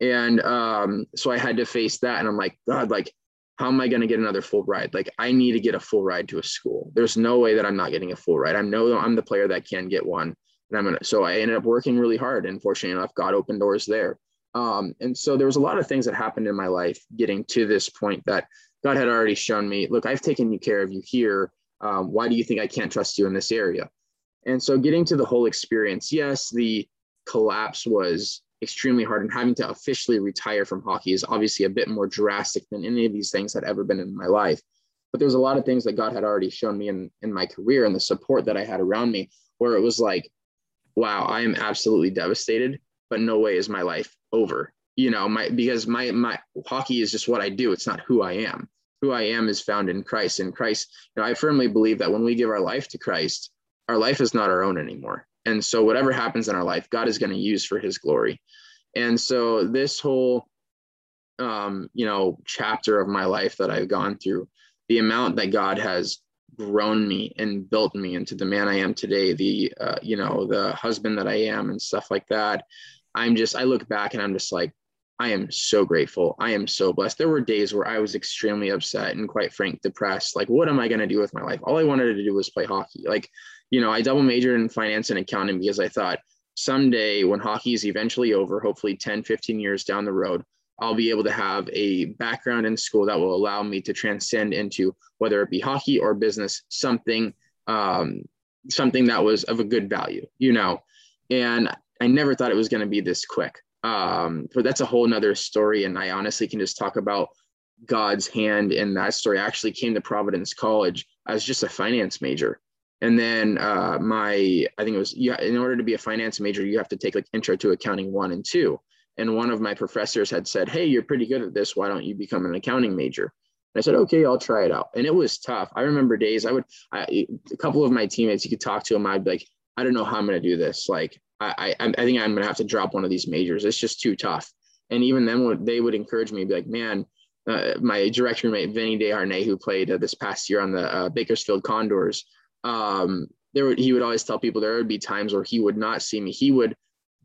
S3: And um, so I had to face that. And I'm like, God, like, how am I going to get another full ride? Like, I need to get a full ride to a school. There's no way that I'm not getting a full ride. I know I'm the player that can get one. And I'm gonna, so I ended up working really hard. And fortunately enough, God opened doors there. Um, and so there was a lot of things that happened in my life getting to this point that God had already shown me, look, I've taken care of you here. Um, why do you think I can't trust you in this area? And so getting to the whole experience, yes, the collapse was extremely hard and having to officially retire from hockey is obviously a bit more drastic than any of these things had ever been in my life but there's a lot of things that god had already shown me in, in my career and the support that i had around me where it was like wow i am absolutely devastated but no way is my life over you know my because my my hockey is just what i do. It's not who i am. Who i am is found in christ and christ you know i firmly believe that when we give our life to christ our life is not our own anymore. And so, whatever happens in our life, God is going to use for his glory. And so, this whole, um, you know, chapter of my life that I've gone through, the amount that God has grown me and built me into the man I am today, the, uh, you know, the husband that I am and stuff like that. I'm just, I look back and I'm just like, I am so grateful. I am so blessed. There were days where I was extremely upset and quite frank, depressed. Like, what am I going to do with my life? All I wanted to do was play hockey. Like, you know, I double majored in finance and accounting because I thought someday when hockey is eventually over, hopefully 10, 15 years down the road, I'll be able to have a background in school that will allow me to transcend into whether it be hockey or business, something, um, something that was of a good value, you know. And I never thought it was going to be this quick. Um, but that's a whole nother story. And I honestly can just talk about God's hand in that story. I actually came to Providence College as just a finance major and then uh, my i think it was yeah in order to be a finance major you have to take like intro to accounting one and two and one of my professors had said hey you're pretty good at this. Why don't you become an accounting major? I said okay i'll try it out. And it was tough. I remember days i would I, a couple of my teammates you could talk to them i'd be like i don't know how i'm going to do this. Like I, I, I think i'm going to have to drop one of these majors. It's just too tough. And even then they would encourage me be like man uh, my direct roommate Vinny Desharnais, who played uh, this past year on the uh, Bakersfield Condors, um, there would, he would always tell people there would be times where he would not see me. He would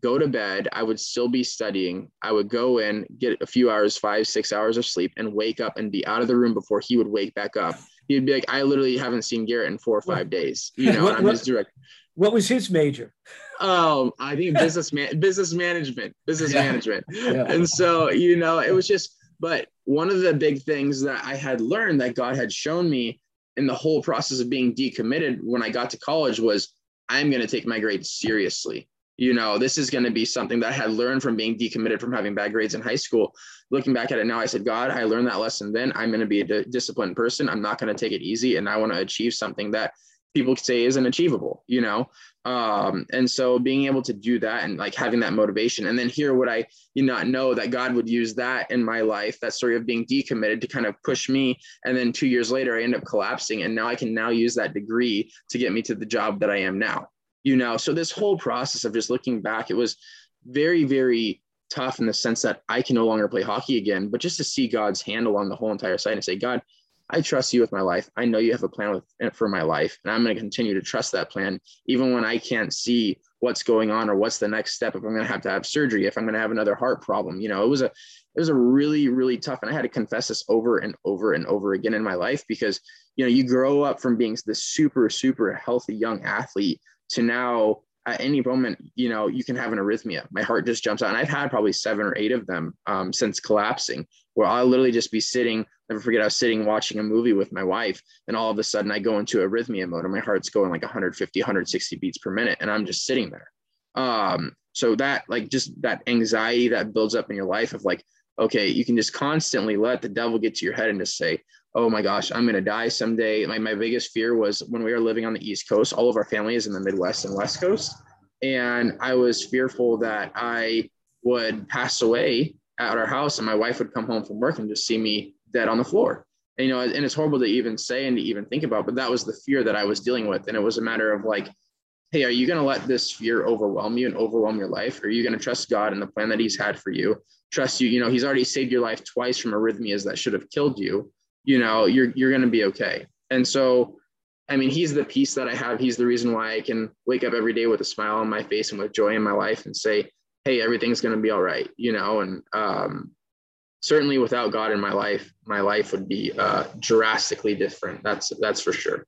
S3: go to bed. I would still be studying. I would go in, get a few hours, five, six hours of sleep, and wake up and be out of the room before he would wake back up. He'd be like, I literally haven't seen Garrett in four or five days. You know,
S2: what,
S3: I'm his direct.
S2: What was his major?
S3: Oh, I think business man, business management, business yeah. management. Yeah. And so, you know, it was just, but one of the big things that I had learned that God had shown me in the whole process of being decommitted when I got to college was I'm going to take my grades seriously. You know, this is going to be something that I had learned from being decommitted from having bad grades in high school. Looking back at it now, I said, God, I learned that lesson then. I'm going to be a d- disciplined person. I'm not going to take it easy. And I want to achieve something that people say isn't achievable, you know? Um, and so being able to do that and like having that motivation and then hear what I you not know that God would use that in my life, that story of being decommitted to kind of push me. And then two years later, I end up collapsing. And now I can now use that degree to get me to the job that I am now. You know, so this whole process of just looking back, it was very, very tough in the sense that I can no longer play hockey again, but just to see God's hand along the whole entire site and say, God, I trust you with my life. I know you have a plan with, eh, for my life, and I'm going to continue to trust that plan, even when I can't see what's going on or what's the next step. If I'm going to have to have surgery, if I'm going to have another heart problem, you know, it was a it was a really really tough, and I had to confess this over and over and over again in my life because you know you grow up from being this super super healthy young athlete to now at any moment, you know, you can have an arrhythmia. My heart just jumps out. And I've had probably seven or eight of them um, since collapsing, where I'll literally just be sitting. Never forget, I was sitting watching a movie with my wife, and all of a sudden I go into arrhythmia mode, and my heart's going like 150, 160 beats per minute, and I'm just sitting there. Um, so that, like, just that anxiety that builds up in your life of like, okay, you can just constantly let the devil get to your head and just say, oh my gosh, I'm going to die someday. My, my biggest fear was when we were living on the East Coast, all of our family is in the Midwest and West Coast. And I was fearful that I would pass away at our house and my wife would come home from work and just see me dead on the floor. And, you know, and it's horrible to even say and to even think about, but that was the fear that I was dealing with. And it was a matter of like, hey, are you going to let this fear overwhelm you and overwhelm your life? Or are you going to trust God and the plan that He's had for you? Trust you, you know, He's already saved your life twice from arrhythmias that should have killed you you know, you're you're going to be okay. And so, I mean, he's the peace that I have. He's the reason why I can wake up every day with a smile on my face and with joy in my life and say, "Hey, everything's going to be all right." You know, and um, certainly without God in my life, my life would be uh, drastically different. That's that's for sure.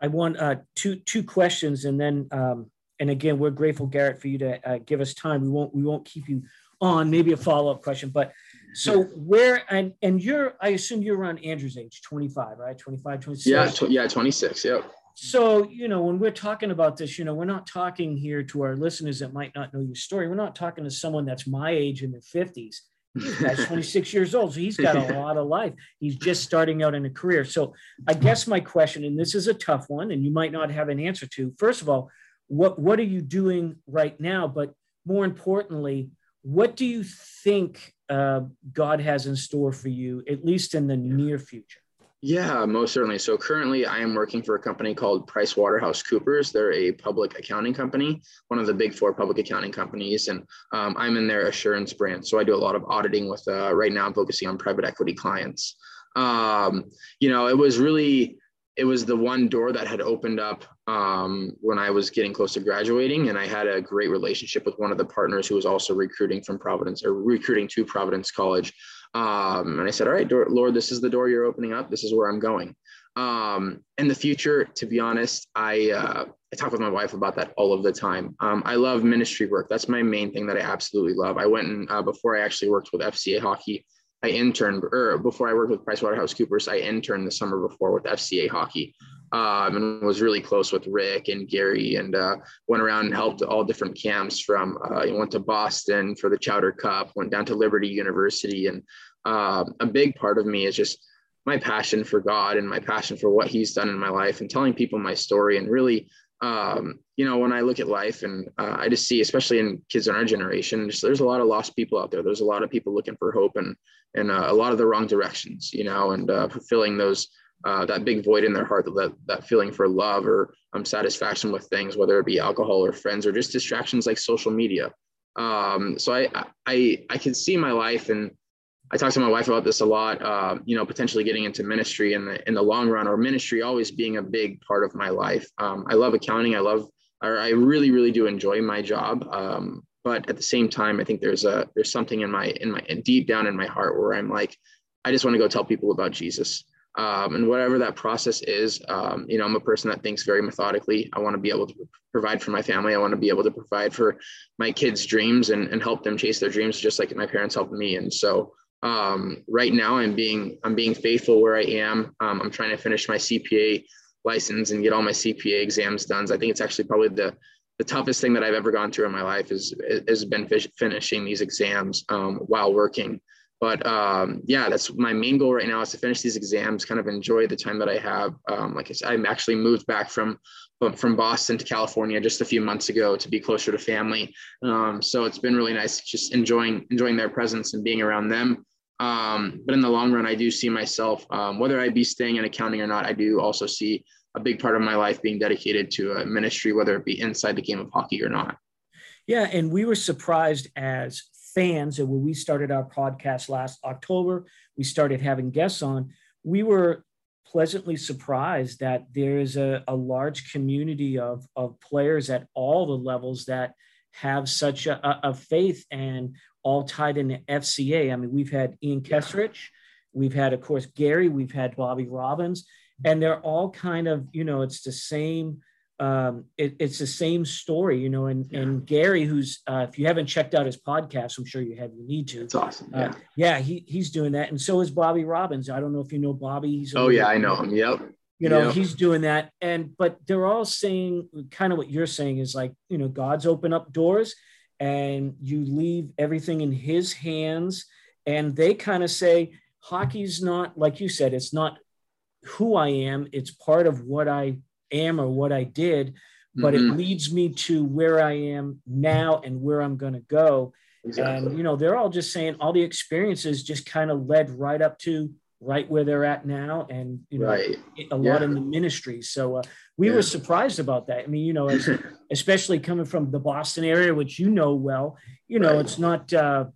S2: I want uh, two two questions, and then um, and again, we're grateful, Garrett, for you to uh, give us time. We won't we won't keep you on. Maybe a follow up question, but so where and and you're I assume you're around Andrew's age, 25, right? 25, 26.
S3: Yeah, tw- yeah, 26. Yep.
S2: So, you know, when we're talking about this, you know, we're not talking here to our listeners that might not know your story. We're not talking to someone that's my age in their 50s. He's 26 years old, so he's got a lot of life. He's just starting out in a career. So, I guess my question, and this is a tough one, and you might not have an answer to. First of all, what what are you doing right now? But more importantly, what do you think uh, God has in store for you, at least in the near future?
S3: Yeah, most certainly. So currently, I am working for a company called PricewaterhouseCoopers. They're a public accounting company, one of the big four public accounting companies, and um, I'm in their assurance branch. So I do a lot of auditing with. Uh, right now, I'm focusing on private equity clients. Um, you know, it was really it was the one door that had opened up um, when I was getting close to graduating, and I had a great relationship with one of the partners who was also recruiting from Providence or recruiting to Providence College. Um, and I said, "All right, Lord, this is the door you're opening up. This is where I'm going." Um, in the future, to be honest, I uh, I talk with my wife about that all of the time. Um, I love ministry work. That's my main thing that I absolutely love. I went and uh, before I actually worked with FCA hockey. I interned, or before I worked with PricewaterhouseCoopers, I interned the summer before with FCA hockey, um, and was really close with Rick and Gary, and uh, went around and helped all different camps. From uh, went to Boston for the Chowder Cup, went down to Liberty University, and um, a big part of me is just my passion for God and my passion for what He's done in my life, and telling people my story, and really um, you know, when I look at life and uh, I just see, especially in kids in our generation, just, there's a lot of lost people out there. There's a lot of people looking for hope and and uh, a lot of the wrong directions, you know, and uh, fulfilling those uh, that big void in their heart, that that feeling for love or um, satisfaction with things, whether it be alcohol or friends or just distractions like social media. Um, so I I I can see my life and I talk to my wife about this a lot. Uh, you know, potentially getting into ministry in the in the long run, or ministry always being a big part of my life. Um, I love accounting. I love, or I really, really do enjoy my job. Um, but at the same time, I think there's a there's something in my in my deep down in my heart where I'm like, I just want to go tell people about Jesus. Um, and whatever that process is, um, you know, I'm a person that thinks very methodically. I want to be able to provide for my family. I want to be able to provide for my kids' dreams and, and help them chase their dreams, just like my parents helped me. And so, um, right now i'm being i'm being faithful where i am um, i'm trying to finish my cpa license and get all my cpa exams done i think it's actually probably the the toughest thing that i've ever gone through in my life is has been finishing these exams um, while working but um, yeah that's my main goal right now is to finish these exams kind of enjoy the time that i have. Um, like i said i'm actually moved back from from boston to california just a few months ago to be closer to family. Um, so it's been really nice just enjoying enjoying their presence and being around them. Um, but in the long run, I do see myself, um, whether I be staying in accounting or not, I do also see a big part of my life being dedicated to a ministry, whether it be inside the game of hockey or not.
S2: Yeah, and we were surprised as fans, and when we started our podcast last October, we started having guests on. We were pleasantly surprised that there is a, a large community of, of players at all the levels that have such a, a faith and all tied into FCA. I mean, we've had Ian Keserich, we've had, of course, Gary, we've had Bobby Robins, and they're all kind of, you know, it's the same um, it, it's the same story, you know. And yeah. and Gary, who's uh, if you haven't checked out his podcast, I'm sure you have. You need to.
S3: It's awesome.
S2: Yeah, uh, yeah. He he's doing that, and so is Bobby Robins. I don't know if you know Bobby. He's
S3: oh yeah, I know him. Yep.
S2: You know, yep. he's doing that, and but they're all saying kind of what you're saying is like, you know, God's open up doors, and you leave everything in His hands, and they kind of say hockey's not like you said, it's not who I am. It's part of what I am or what I did, but mm-hmm. it leads me to where I am now and where I'm going to go. Exactly. And, you know, they're all just saying all the experiences just kind of led right up to right where they're at now and, you know, right. a lot yeah. in the ministry. So uh, we yeah. were surprised about that. I mean, you know, as, especially coming from the Boston area, which you know well, you know, right. it's not, uh,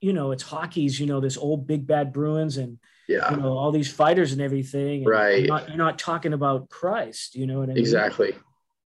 S2: you know, it's hockey's, you know, this old big bad Bruins and,
S3: yeah.
S2: you know, all these fighters and everything. And
S3: right.
S2: You're not, you're not, talking about Christ, you know what I mean?
S3: Exactly.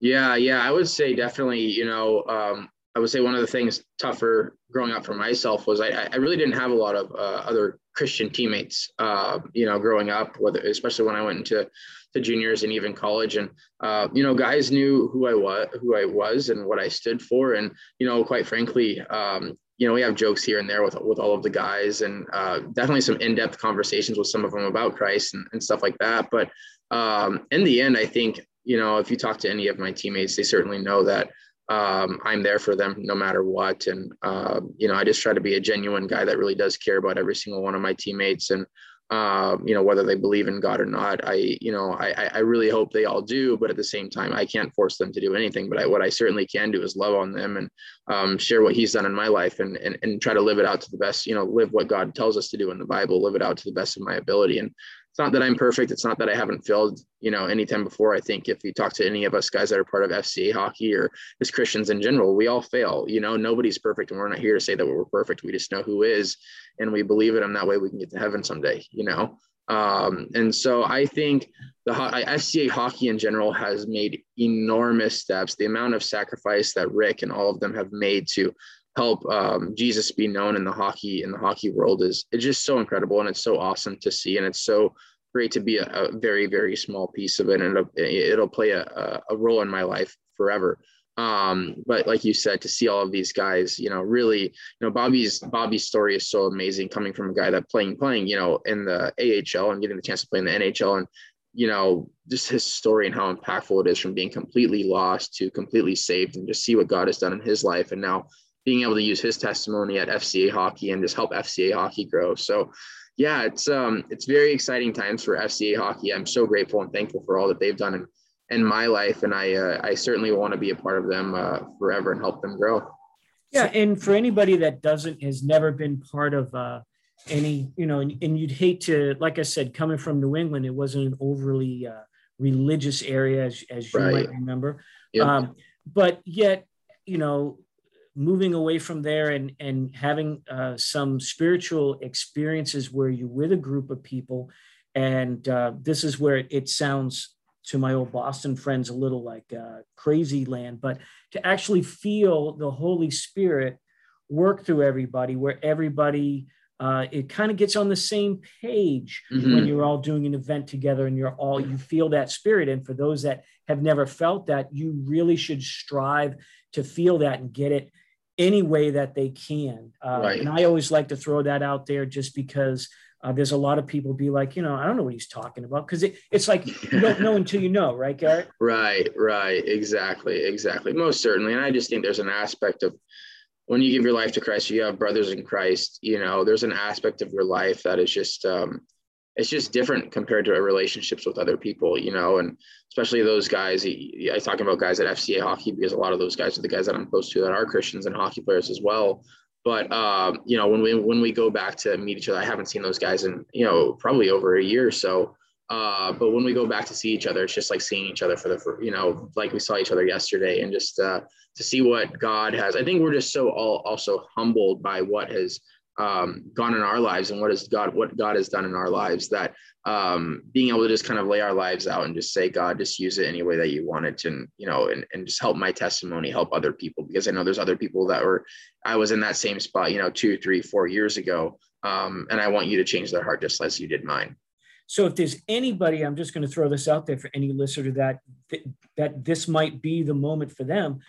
S3: Yeah. Yeah. I would say definitely, you know, um, I would say one of the things tougher growing up for myself was I, I really didn't have a lot of uh, other Christian teammates, uh, you know, growing up, whether, especially when I went into the juniors and even college. And, uh, you know, guys knew who I was, who I was and what I stood for. And, you know, quite frankly, um, you know, we have jokes here and there with, with all of the guys and uh, definitely some in-depth conversations with some of them about Christ and, and stuff like that. But um, in the end, I think, you know, if you talk to any of my teammates, they certainly know that um, I'm there for them no matter what. And, uh, you know, I just try to be a genuine guy that really does care about every single one of my teammates. And, uh, you know, whether they believe in God or not. I, you know, I, I really hope they all do, but at the same time, I can't force them to do anything. But I, what I certainly can do is love on them and um, share what He's done in my life and, and and try to live it out to the best. You know, live what God tells us to do in the Bible, live it out to the best of my ability. And it's not that I'm perfect. It's not that I haven't failed, you know, anytime before. I think if you talk to any of us guys that are part of FCA hockey or as Christians in general, we all fail. You know, nobody's perfect, and we're not here to say that we're perfect. We just know who is, and we believe it, and that way we can get to heaven someday. You know, um, and so I think the FCA hockey in general has made enormous steps. The amount of sacrifice that Rick and all of them have made to help um, Jesus be known in the hockey in the hockey world is it's just so incredible and it's so awesome to see. And it's so great to be a, a very very small piece of it. And it'll, it'll play a, a role in my life forever. Um, but like you said, to see all of these guys, you know, really, you know, Bobby's Bobby's story is so amazing coming from a guy that playing playing, you know, in the AHL and getting the chance to play in the NHL and you know, just his story and how impactful it is from being completely lost to completely saved and just see what God has done in his life. And now being able to use his testimony at FCA hockey and just help FCA hockey grow. So yeah, it's um it's very exciting times for FCA hockey. I'm so grateful and thankful for all that they've done in, in my life, and I uh, I certainly want to be a part of them uh, forever and help them grow.
S2: Yeah, and for anybody that doesn't has never been part of uh, any, you know, and, and, you'd hate to, like I said, coming from New England, it wasn't an overly uh, religious area, as as you right. might remember. Yep. Um, but yet, you know, moving away from there and and having uh, some spiritual experiences where you're with a group of people and uh, this is where it sounds to my old boston friends a little like uh, crazy land but to actually feel the holy spirit work through everybody where everybody uh, it kind of gets on the same page mm-hmm. when you're all doing an event together and you're all you feel that spirit and for those that have never felt that you really should strive to feel that and get it any way that they can. Uh, right. And I always like to throw that out there just because uh, there's a lot of people be like, you know, I don't know what he's talking about because it, it's like you don't know until you know, right, Garrett?
S3: Right, right, exactly, exactly, most certainly. And I just think there's an aspect of when you give your life to Christ, you have brothers in Christ. You know, there's an aspect of your life that is just um, it's just different compared to relationships with other people, you know, and especially those guys. I talk about guys at FCA hockey because a lot of those guys are the guys that I'm close to that are Christians and hockey players as well. But um, you know, when we when we go back to meet each other, I haven't seen those guys in you know probably over a year or so. Uh, but when we go back to see each other, it's just like seeing each other for the for, you know like we saw each other yesterday, and just uh, to see what God has. I think we're just so all also humbled by what has um, gone in our lives and what God what God has done in our lives that um, being able to just kind of lay our lives out and just say God just use it any way that you want it and you know and, and just help my testimony help other people because I know there's other people that were I was in that same spot you know two three four years ago um, and I want you to change their heart just as you did mine.
S2: So if there's anybody, I'm just going to throw this out there for any listener that that this might be the moment for them.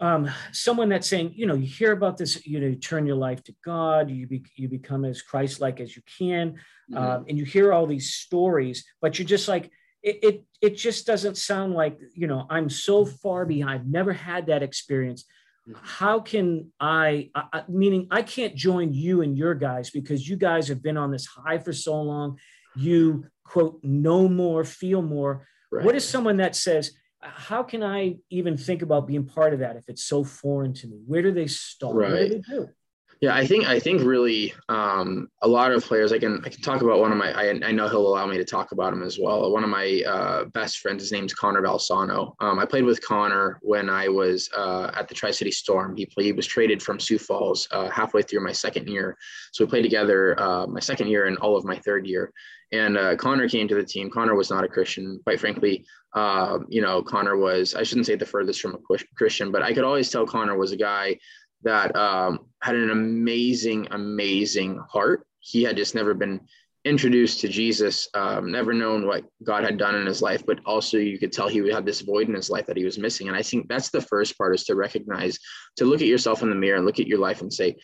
S2: Um, someone that's saying, you know, you hear about this, you know, you turn your life to God, you be, you become as Christ-like as you can, mm-hmm. um, and you hear all these stories, but you're just like, it, it, it just doesn't sound like, you know, I'm so far behind. I've never had that experience how can I, I, meaning I can't join you and your guys because you guys have been on this high for so long. You quote, know more, feel more. Right. What is someone that says, how can I even think about being part of that if it's so foreign to me? Where do they start? Right. What do they do?
S3: Yeah, I think I think really um, a lot of players. I can I can talk about one of my. I, I know he'll allow me to talk about him as well. One of my uh, best friends. His name's Connor Balsano. Um, I played with Connor when I was uh, at the Tri City Storm. He played, he was traded from Sioux Falls uh, halfway through my second year, so we played together uh, my second year and all of my third year. And uh, Connor came to the team. Connor was not a Christian, quite frankly. Uh, you know, Connor was I shouldn't say the furthest from a Christian, but I could always tell Connor was a guy that um, had an amazing, amazing heart. He had just never been introduced to Jesus, um, never known what God had done in his life, but also you could tell he had this void in his life that he was missing. And I think that's the first part is to recognize, to look at yourself in the mirror and look at your life and say,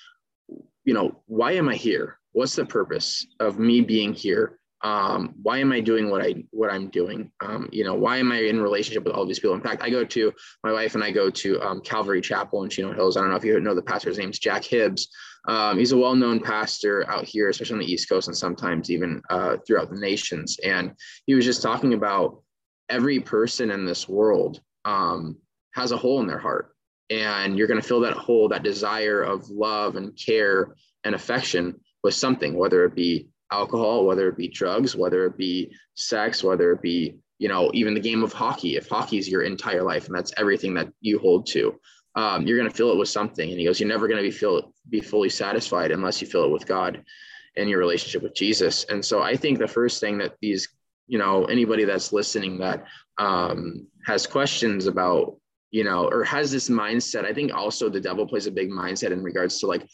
S3: you know, why am I here? What's the purpose of me being here? Um, why am I doing what I what I'm doing? Um, you know, why am I in relationship with all these people? In fact, I go to my wife and I go to um, Calvary Chapel in Chino Hills. I don't know if you know the pastor's name's Jack Hibbs. Um, he's a well-known pastor out here, especially on the East Coast and sometimes even uh, throughout the nations. And he was just talking about every person in this world um, has a hole in their heart, and you're going to fill that hole, that desire of love and care and affection with something, whether it be alcohol, whether it be drugs, whether it be sex, whether it be, you know, even the game of hockey. If hockey is your entire life and that's everything that you hold to, um, you're going to fill it with something. And he goes, you're never going to be feel be fully satisfied unless you fill it with God and your relationship with Jesus. And so I think the first thing that these, you know, anybody that's listening that um, has questions about, you know, or has this mindset, I think also the devil plays a big mindset in regards to like,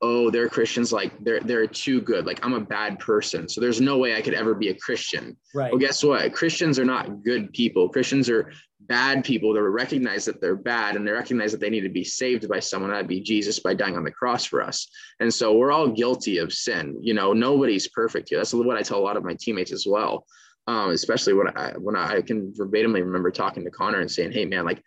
S3: oh they're christians like they're they're too good like i'm a bad person. So there's no way i could ever be a christian.
S2: Right.
S3: Well guess what? Christians are not good people. Christians are bad people that recognize that they're bad and they recognize that they need to be saved by someone that'd be jesus by dying on the cross for us. And so we're all guilty of sin. You know nobody's perfect here. That's what i tell a lot of my teammates as well. Um, especially when i when i can verbatimly remember talking to connor and saying hey man like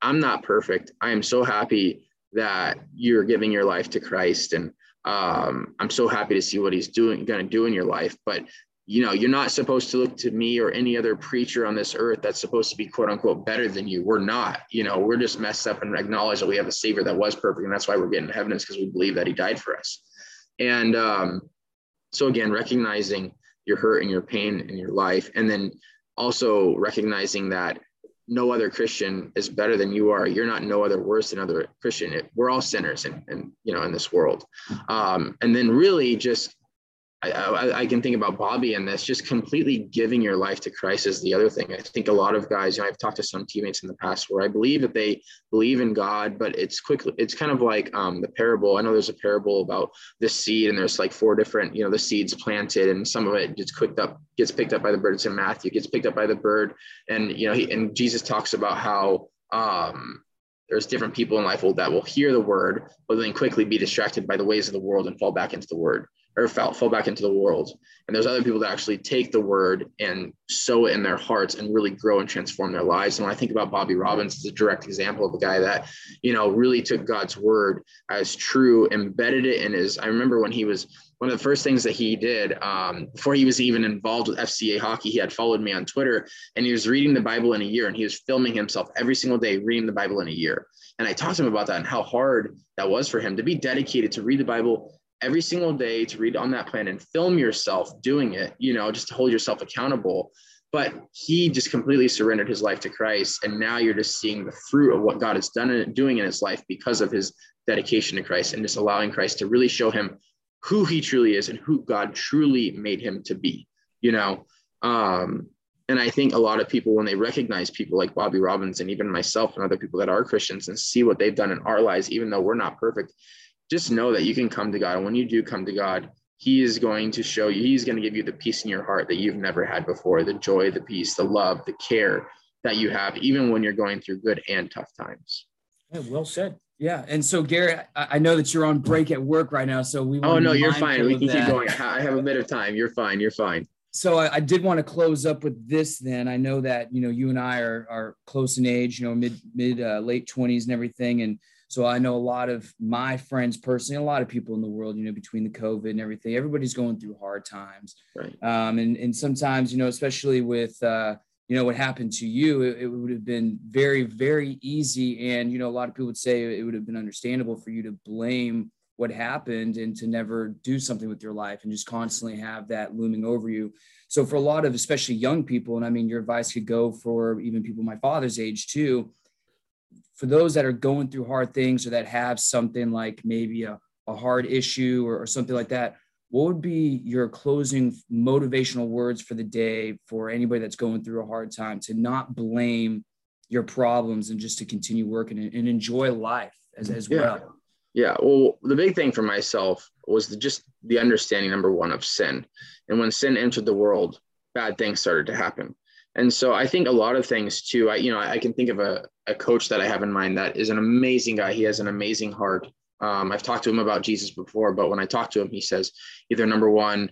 S3: i'm not perfect. I am so happy that you're giving your life to Christ. And um, I'm so happy to see what he's doing, going to do in your life. But you know, you're not supposed to look to me or any other preacher on this earth that's supposed to be quote unquote better than you. We're not, you know, we're just messed up and acknowledge that we have a savior that was perfect. And that's why we're getting to heaven is because we believe that he died for us. And um, so again, recognizing your hurt and your pain in your life, and then also recognizing that no other Christian is better than you are. You're not no other worse than other Christian. It, we're all sinners and, you know, in this world. Um, and then really just I, I, can think about Bobby in this, just completely giving your life to Christ is the other thing. I think a lot of guys, you know, I've talked to some teammates in the past where I believe that they believe in God, but it's quickly, it's kind of like um, the parable. I know there's a parable about the seed and there's like four different, you know, the seeds planted and some of it gets picked up, gets picked up by the bird. It's in Matthew, gets picked up by the bird. And, you know, he, and Jesus talks about how, um, there's different people in life that will hear the word, but then quickly be distracted by the ways of the world and fall back into the word or fall, fall back into the world. And there's other people that actually take the word and sow it in their hearts and really grow and transform their lives. And when I think about Bobby Robins, it's a direct example of a guy that, you know, really took God's word as true, embedded it in his. I remember when he was one of the first things that he did um, before he was even involved with FCA hockey, he had followed me on Twitter and he was reading the Bible in a year and he was filming himself every single day reading the Bible in a year. And I talked to him about that and how hard that was for him to be dedicated to read the Bible every single day to read on that plan and film yourself doing it, you know, just to hold yourself accountable. But he just completely surrendered his life to Christ. And now you're just seeing the fruit of what God has done and doing in his life because of his dedication to Christ and just allowing Christ to really show him who he truly is and who God truly made him to be, you know. Um, and I think a lot of people, when they recognize people like Bobby Robins and even myself and other people that are Christians and see what they've done in our lives, even though we're not perfect, just know that you can come to God. And when you do come to God, he is going to show you, he's going to give you the peace in your heart that you've never had before the joy, the peace, the love, the care that you have, even when you're going through good and tough times.
S2: Yeah, well said.
S1: Yeah, and so Gary, I, know that you're on break at work right now, so we.
S3: Oh no, you're fine. We can keep going. I have a bit of time. You're fine. You're fine.
S1: So I, I, did want to close up with this. Then I know that you know you and I are are close in age, you know, mid mid uh, late twenties and everything, and so I know a lot of my friends personally, a lot of people in the world, you know, between the COVID and everything, everybody's going through hard times.
S3: Right.
S1: Um, and and sometimes you know, especially with uh, you know what happened to you it, it, would have been very very easy and you know a lot of people would say it would have been understandable for you to blame what happened and to never do something with your life and just constantly have that looming over you so for a lot of especially young people and i mean your advice could go for even people my father's age too for those that are going through hard things or that have something like maybe a, a hard issue or, or something like that what would be your closing motivational words for the day for anybody that's going through a hard time to not blame your problems and just to continue working and, and enjoy life as, as
S3: yeah.
S1: well?
S3: Yeah well the big thing for myself was the, just the understanding number one of sin. And when sin entered the world bad things started to happen and so i think a lot of things too i you know i can think of a, a coach that i have in mind that is an amazing guy he has an amazing heart um, I've talked to him about Jesus before, but when I talk to him, he says either number one,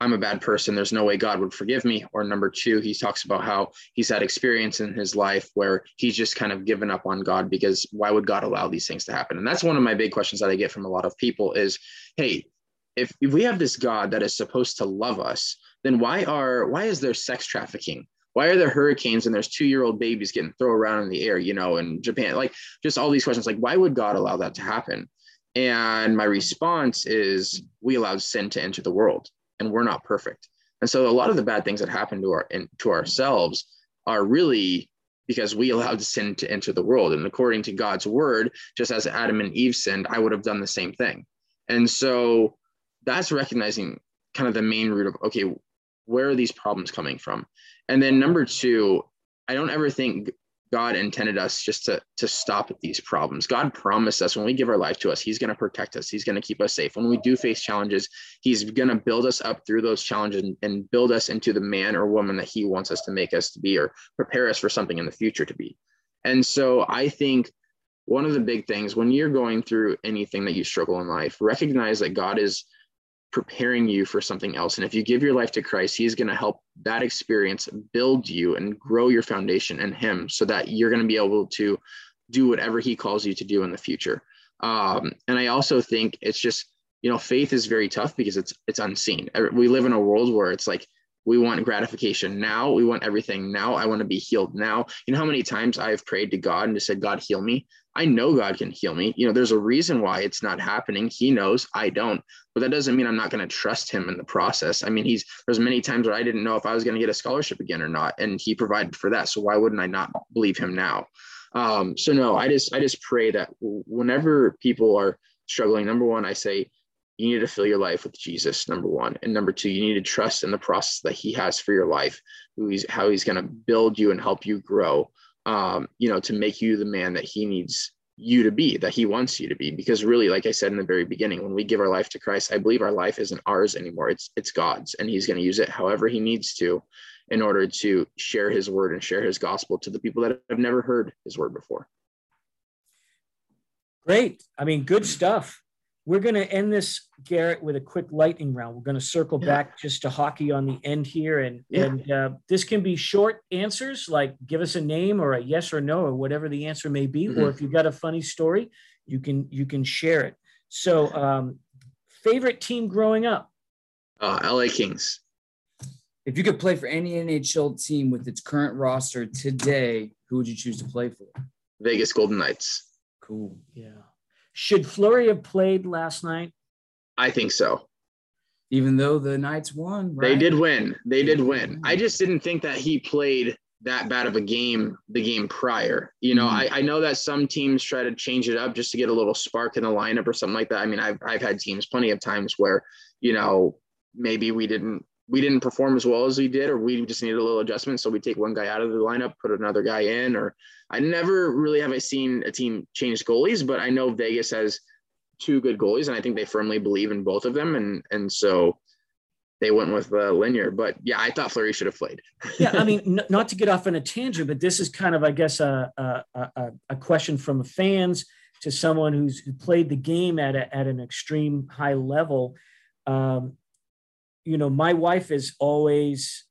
S3: I'm a bad person. There's no way God would forgive me. Or number two, he talks about how he's had experience in his life where he's just kind of given up on God because why would God allow these things to happen? And that's one of my big questions that I get from a lot of people is, hey, if, if we have this God that is supposed to love us, then why are why is there sex trafficking? Why are there hurricanes and there's two-year-old babies getting thrown around in the air, you know, in Japan? Like just all these questions, like why would God allow that to happen? And my response is, we allowed sin to enter the world, and we're not perfect. And so a lot of the bad things that happen to our in, to ourselves are really because we allowed sin to enter the world. And according to God's word, just as Adam and Eve sinned, I would have done the same thing. And so that's recognizing kind of the main root of okay, where are these problems coming from? And then number two, I don't ever think God intended us just to, to stop at these problems. God promised us when we give our life to us, He's going to protect us. He's going to keep us safe. When we do face challenges, He's going to build us up through those challenges and, and build us into the man or woman that He wants us to make us to be or prepare us for something in the future to be. And so I think one of the big things when you're going through anything that you struggle in life, recognize that God is preparing you for something else. And if you give your life to Christ, He's going to help that experience build you and grow your foundation in Him so that you're going to be able to do whatever He calls you to do in the future. Um, and I also think it's just, you know, faith is very tough because it's it's unseen. We live in a world where it's like we want gratification now. We want everything now. I want to be healed now. You know how many times I've prayed to God and just said, God, heal me. I know God can heal me. You know, there's a reason why it's not happening. He knows, I don't. But that doesn't mean I'm not going to trust him in the process. I mean, he's there's many times where I didn't know if I was going to get a scholarship again or not, and he provided for that. So why wouldn't I not believe him now? Um, so no, I just I just pray that whenever people are struggling, number one, I say you need to fill your life with Jesus, number one. And number two, you need to trust in the process that he has for your life, who he's how he's going to build you and help you grow, um, you know, to make you the man that he needs you to be, that he wants you to be. Because really, like I said in the very beginning, when we give our life to Christ, I believe our life isn't ours anymore. It's it's God's, and he's going to use it however he needs to in order to share his word and share his gospel to the people that have never heard his word before.
S2: Great. I mean, good stuff. We're going to end this, Garrett, with a quick lightning round. We're going to circle yeah. back just to hockey on the end here, and yeah. and uh, this can be short answers, like give us a name or a yes or no or whatever the answer may be, mm-hmm. or if you've got a funny story, you can you can share it. So, um, favorite team growing up?
S3: Uh, LA Kings.
S1: If you could play for any NHL team with its current roster today, who would you choose to play for?
S3: Vegas Golden Knights.
S1: Cool.
S2: Yeah. Should Fleury have played last night?
S3: I think so.
S1: Even though the Knights won,
S3: right? They did win. They did win. I just didn't think that he played that bad of a game the game prior. You know, mm-hmm. I, I know that some teams try to change it up just to get a little spark in the lineup or something like that. I mean, I've I've had teams plenty of times where, you know, maybe we didn't we didn't perform as well as we did, or we just needed a little adjustment. So we take one guy out of the lineup, put another guy in, or I never really have I seen a team change goalies, but I know Vegas has two good goalies, and I think they firmly believe in both of them, and and so they went with uh, Lehner. But yeah, I thought Fleury should have played.
S2: yeah, I mean, n- not to get off on a tangent, but this is kind of, I guess, a a, a, a question from fans to someone who's who played the game at a, at an extreme high level. Um, you know, my wife is always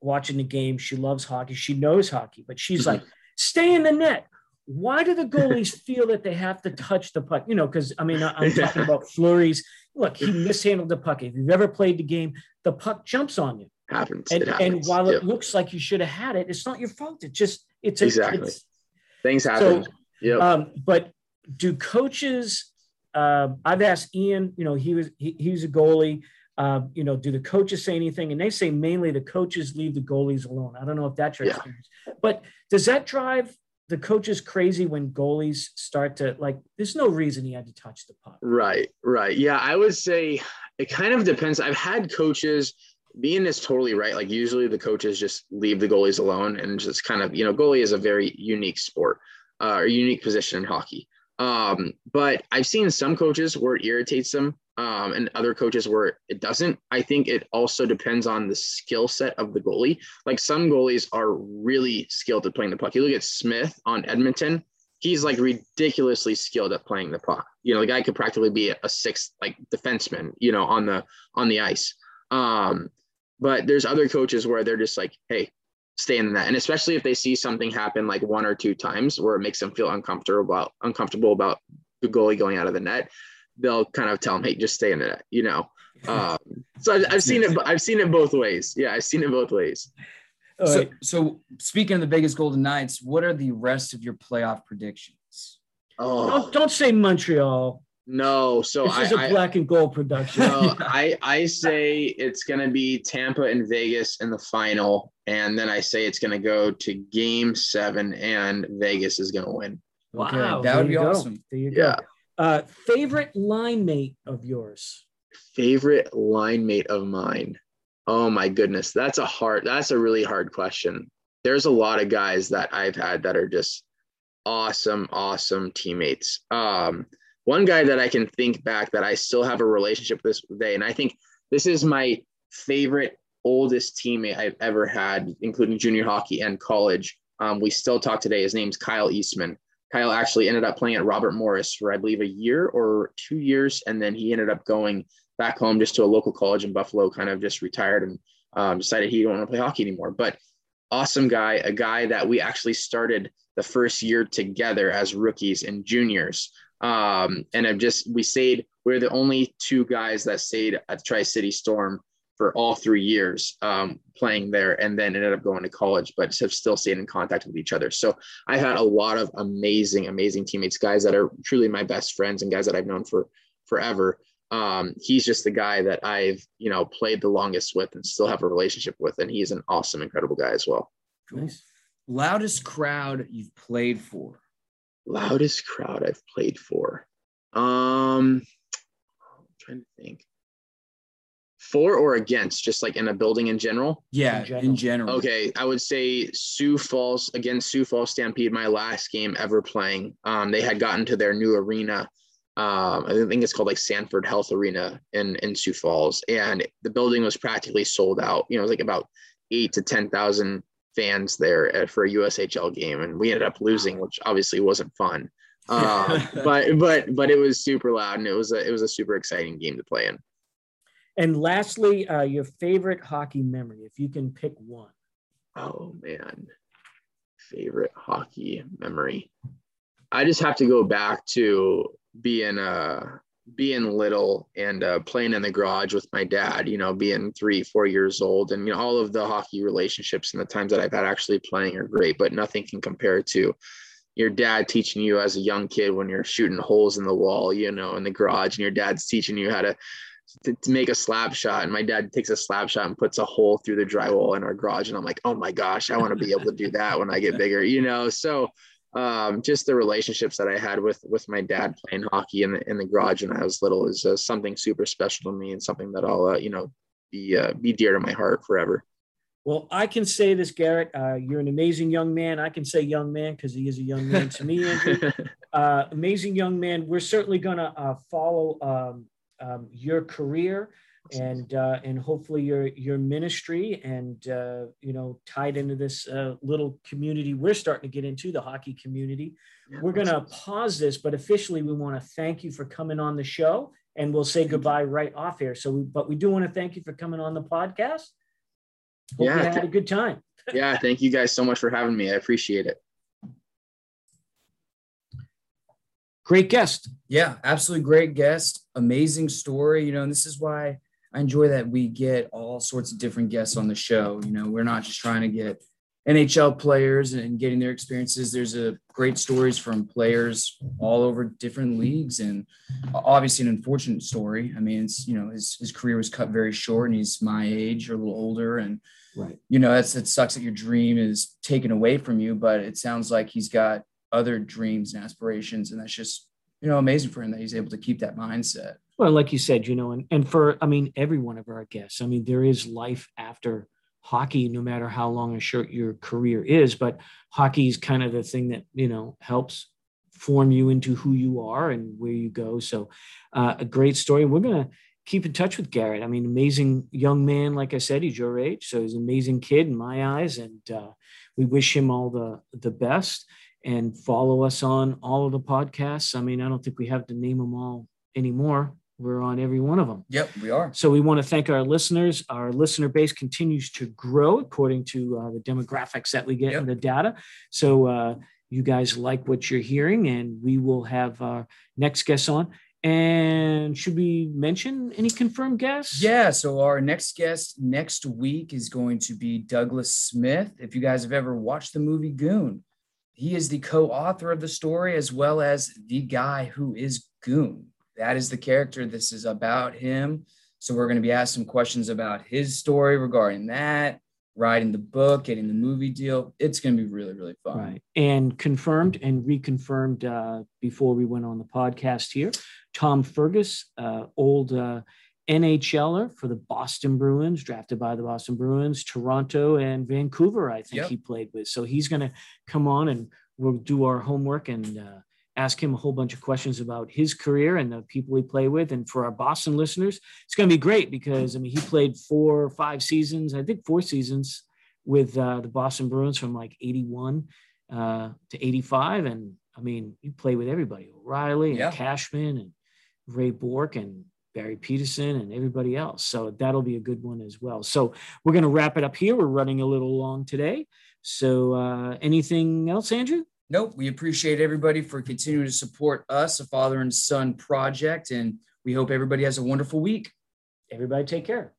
S2: watching the game. She loves hockey. She knows hockey, but she's mm-hmm. like, stay in the net. Why do the goalies feel that they have to touch the puck? You know, because I mean, I'm talking about Fleury's. Look, he mishandled the puck. If you've ever played the game, the puck jumps on you.
S3: Happens.
S2: And,
S3: happens.
S2: and while yep. it looks like you should have had it, it's not your fault. It just it's
S3: a, exactly
S2: it's,
S3: things happen. So,
S2: yeah. Um, but do coaches? Uh, I've asked Ian. You know, he was he, he was a goalie. Uh, you know, do the coaches say anything? And they say mainly the coaches leave the goalies alone. I don't know if that's your yeah. experience, but does that drive the coaches crazy when goalies start to like? There's no reason he had to touch the puck.
S3: Right, right. Yeah, I would say it kind of depends. I've had coaches. Being is totally right. Like usually the coaches just leave the goalies alone and just kind of, you know, goalie is a very unique sport uh, or unique position in hockey. Um, but I've seen some coaches where it irritates them um, and other coaches where it doesn't. I think it also depends on the skill set of the goalie. Like some goalies are really skilled at playing the puck. You look at Smith on Edmonton, he's like ridiculously skilled at playing the puck. You know, the guy could practically be a sixth like defenseman, you know, on the on the ice. Um, but there's other coaches where they're just like, hey, stay in that. And especially if they see something happen like one or two times where it makes them feel uncomfortable about uncomfortable about the goalie going out of the net, they'll kind of tell them, "Hey, just stay in the net," you know. Um, so I've, I've, seen it. I've seen it both ways. Yeah, I've seen it both ways.
S1: So, right. so speaking of the Vegas Golden Knights, what are the rest of your playoff predictions?
S2: Oh, don't, don't say Montreal.
S3: No, so I
S2: this is a black and gold production.
S3: No, I I say it's gonna be Tampa and Vegas in the final, and then I say it's gonna go to Game Seven, and Vegas is gonna win.
S2: Wow, okay, that would be go. awesome. There you
S3: yeah.
S2: go. Uh, favorite line mate of yours?
S3: Favorite line mate of mine. Oh my goodness, that's a hard. That's a really hard question. There's a lot of guys that I've had that are just awesome, awesome teammates. Um, one guy that I can think back that I still have a relationship with this day, and I think this is my favorite oldest teammate I've ever had, including junior hockey and college. Um, we still talk today. His name's Kyle Eastman. Kyle actually ended up playing at Robert Morris for, I believe, a year or two years. And then he ended up going back home just to a local college in Buffalo, kind of just retired and um, decided he didn't want to play hockey anymore. But awesome guy, a guy that we actually started the first year together as rookies and juniors. Um, and I've just, we stayed, we we're the only two guys that stayed at Tri City Storm for all three years um, playing there and then ended up going to college, but have still stayed in contact with each other. So I had a lot of amazing, amazing teammates, guys that are truly my best friends and guys that I've known for forever. Um, he's just the guy that I've, you know, played the longest with and still have a relationship with. And he's an awesome, incredible guy as well.
S1: Nice. Loudest crowd you've played for?
S3: Loudest crowd I've played for. Um, I'm trying to think for or against, just like in a building in general?
S1: Yeah, in general. In general.
S3: Okay, I would say Sioux Falls against Sioux Falls Stampede, my last game ever playing. Um, they had gotten to their new arena. Um, I think it's called like Sanford Health Arena in in Sioux Falls, and the building was practically sold out. You know, it was like about eight to ten thousand fans there at, for a USHL game, and we ended up losing, which obviously wasn't fun. Uh, but but but it was super loud, and it was a it was a super exciting game to play in.
S2: And lastly, uh, your favorite hockey memory, if you can pick one.
S3: Oh man, favorite hockey memory. I just have to go back to being uh being little and uh, playing in the garage with my dad. You know, being three, four years old, and you know all of the hockey relationships and the times that I've had actually playing are great, but nothing can compare to your dad teaching you as a young kid when you're shooting holes in the wall, you know, in the garage, and your dad's teaching you how to to, to, make a slap shot and my dad takes a slap shot and puts a hole through the drywall in our garage and i'm like oh my gosh i want to be able to do that when i get bigger you know so um, just the relationships that i had with with my dad playing hockey in the in the garage when i was little is uh, something super special to me and something that i'll uh, you know be uh, be dear to my heart forever
S2: well, I can say this, Garrett. Uh, you're an amazing young man. I can say young man because he is a young man to me, Andrew. uh, amazing young man. We're certainly going to uh, follow um, um, your career and uh, and hopefully your your ministry and uh, you know tied into this uh, little community we're starting to get into the hockey community. Yeah, we're going to pause this, but officially we want to thank you for coming on the show, and we'll say goodbye right off here. So, we, but we do want to thank you for coming on the podcast. Hope yeah, you had a good time.
S3: yeah, thank you guys so much for having me. I appreciate it.
S2: Great guest.
S1: Yeah, absolutely great guest. Amazing story. You know, and this is why I enjoy that we get all sorts of different guests on the show. You know, we're not just trying to get NHL players and getting their experiences. There's a great stories from players all over different leagues, and obviously an unfortunate story. I mean, it's you know his his career was cut very short, and he's my age or a little older, and
S2: right.
S1: you know that's it sucks that your dream is taken away from you. But it sounds like he's got other dreams and aspirations, and that's just you know amazing for him that he's able to keep that mindset.
S2: Well, like you said, you know, and, and for, I mean, every one of our guests, I mean, there is life after hockey, no matter how long or short your career is, but hockey is kind of the thing that, you know, helps form you into who you are and where you go. So uh, a great story. We're going to keep in touch with Garrett. I mean, amazing young man. Like I said, he's your age. So he's an amazing kid in my eyes. And uh, we wish him all the, the best and follow us on all of the podcasts. I mean, I don't think we have to name them all anymore we're on every one of them.
S1: Yep, we are.
S2: So we want to thank our listeners. Our listener base continues to grow according to uh, the demographics that we get yep. in the data. So uh, you guys like what you're hearing, and we will have our next guest on. And should we mention any confirmed guests?
S1: Yeah. So our next guest next week is going to be Douglas Smith. If you guys have ever watched the movie Goon, he is the co-author of the story as well as the guy who is Goon that is the character. This is about him. So we're going to be asked some questions about his story regarding that, writing the book, getting the movie deal. It's going to be really, really fun.
S2: Right. And confirmed and reconfirmed uh, before we went on the podcast here, Tom Fergus, uh, old uh, NHLer for the Boston Bruins, drafted by the Boston Bruins, Toronto and Vancouver, I think yep. he played with. So he's going to come on and we'll do our homework and uh, ask him a whole bunch of questions about his career and the people he played with. And for our Boston listeners, it's going to be great because I mean he played four or five seasons, I think four seasons with uh, the Boston Bruins from like 81 uh, to 85. And I mean, he played with everybody, O'Reilly and yeah. Cashman and Ray Bourque and Barry Pederson and everybody else. So that'll be a good one as well. So we're going to wrap it up here. We're running a little long today. So uh, anything else, Andrew?
S1: Nope. We appreciate everybody for continuing to support us, a father and son project. And we hope everybody has a wonderful week.
S2: Everybody take care.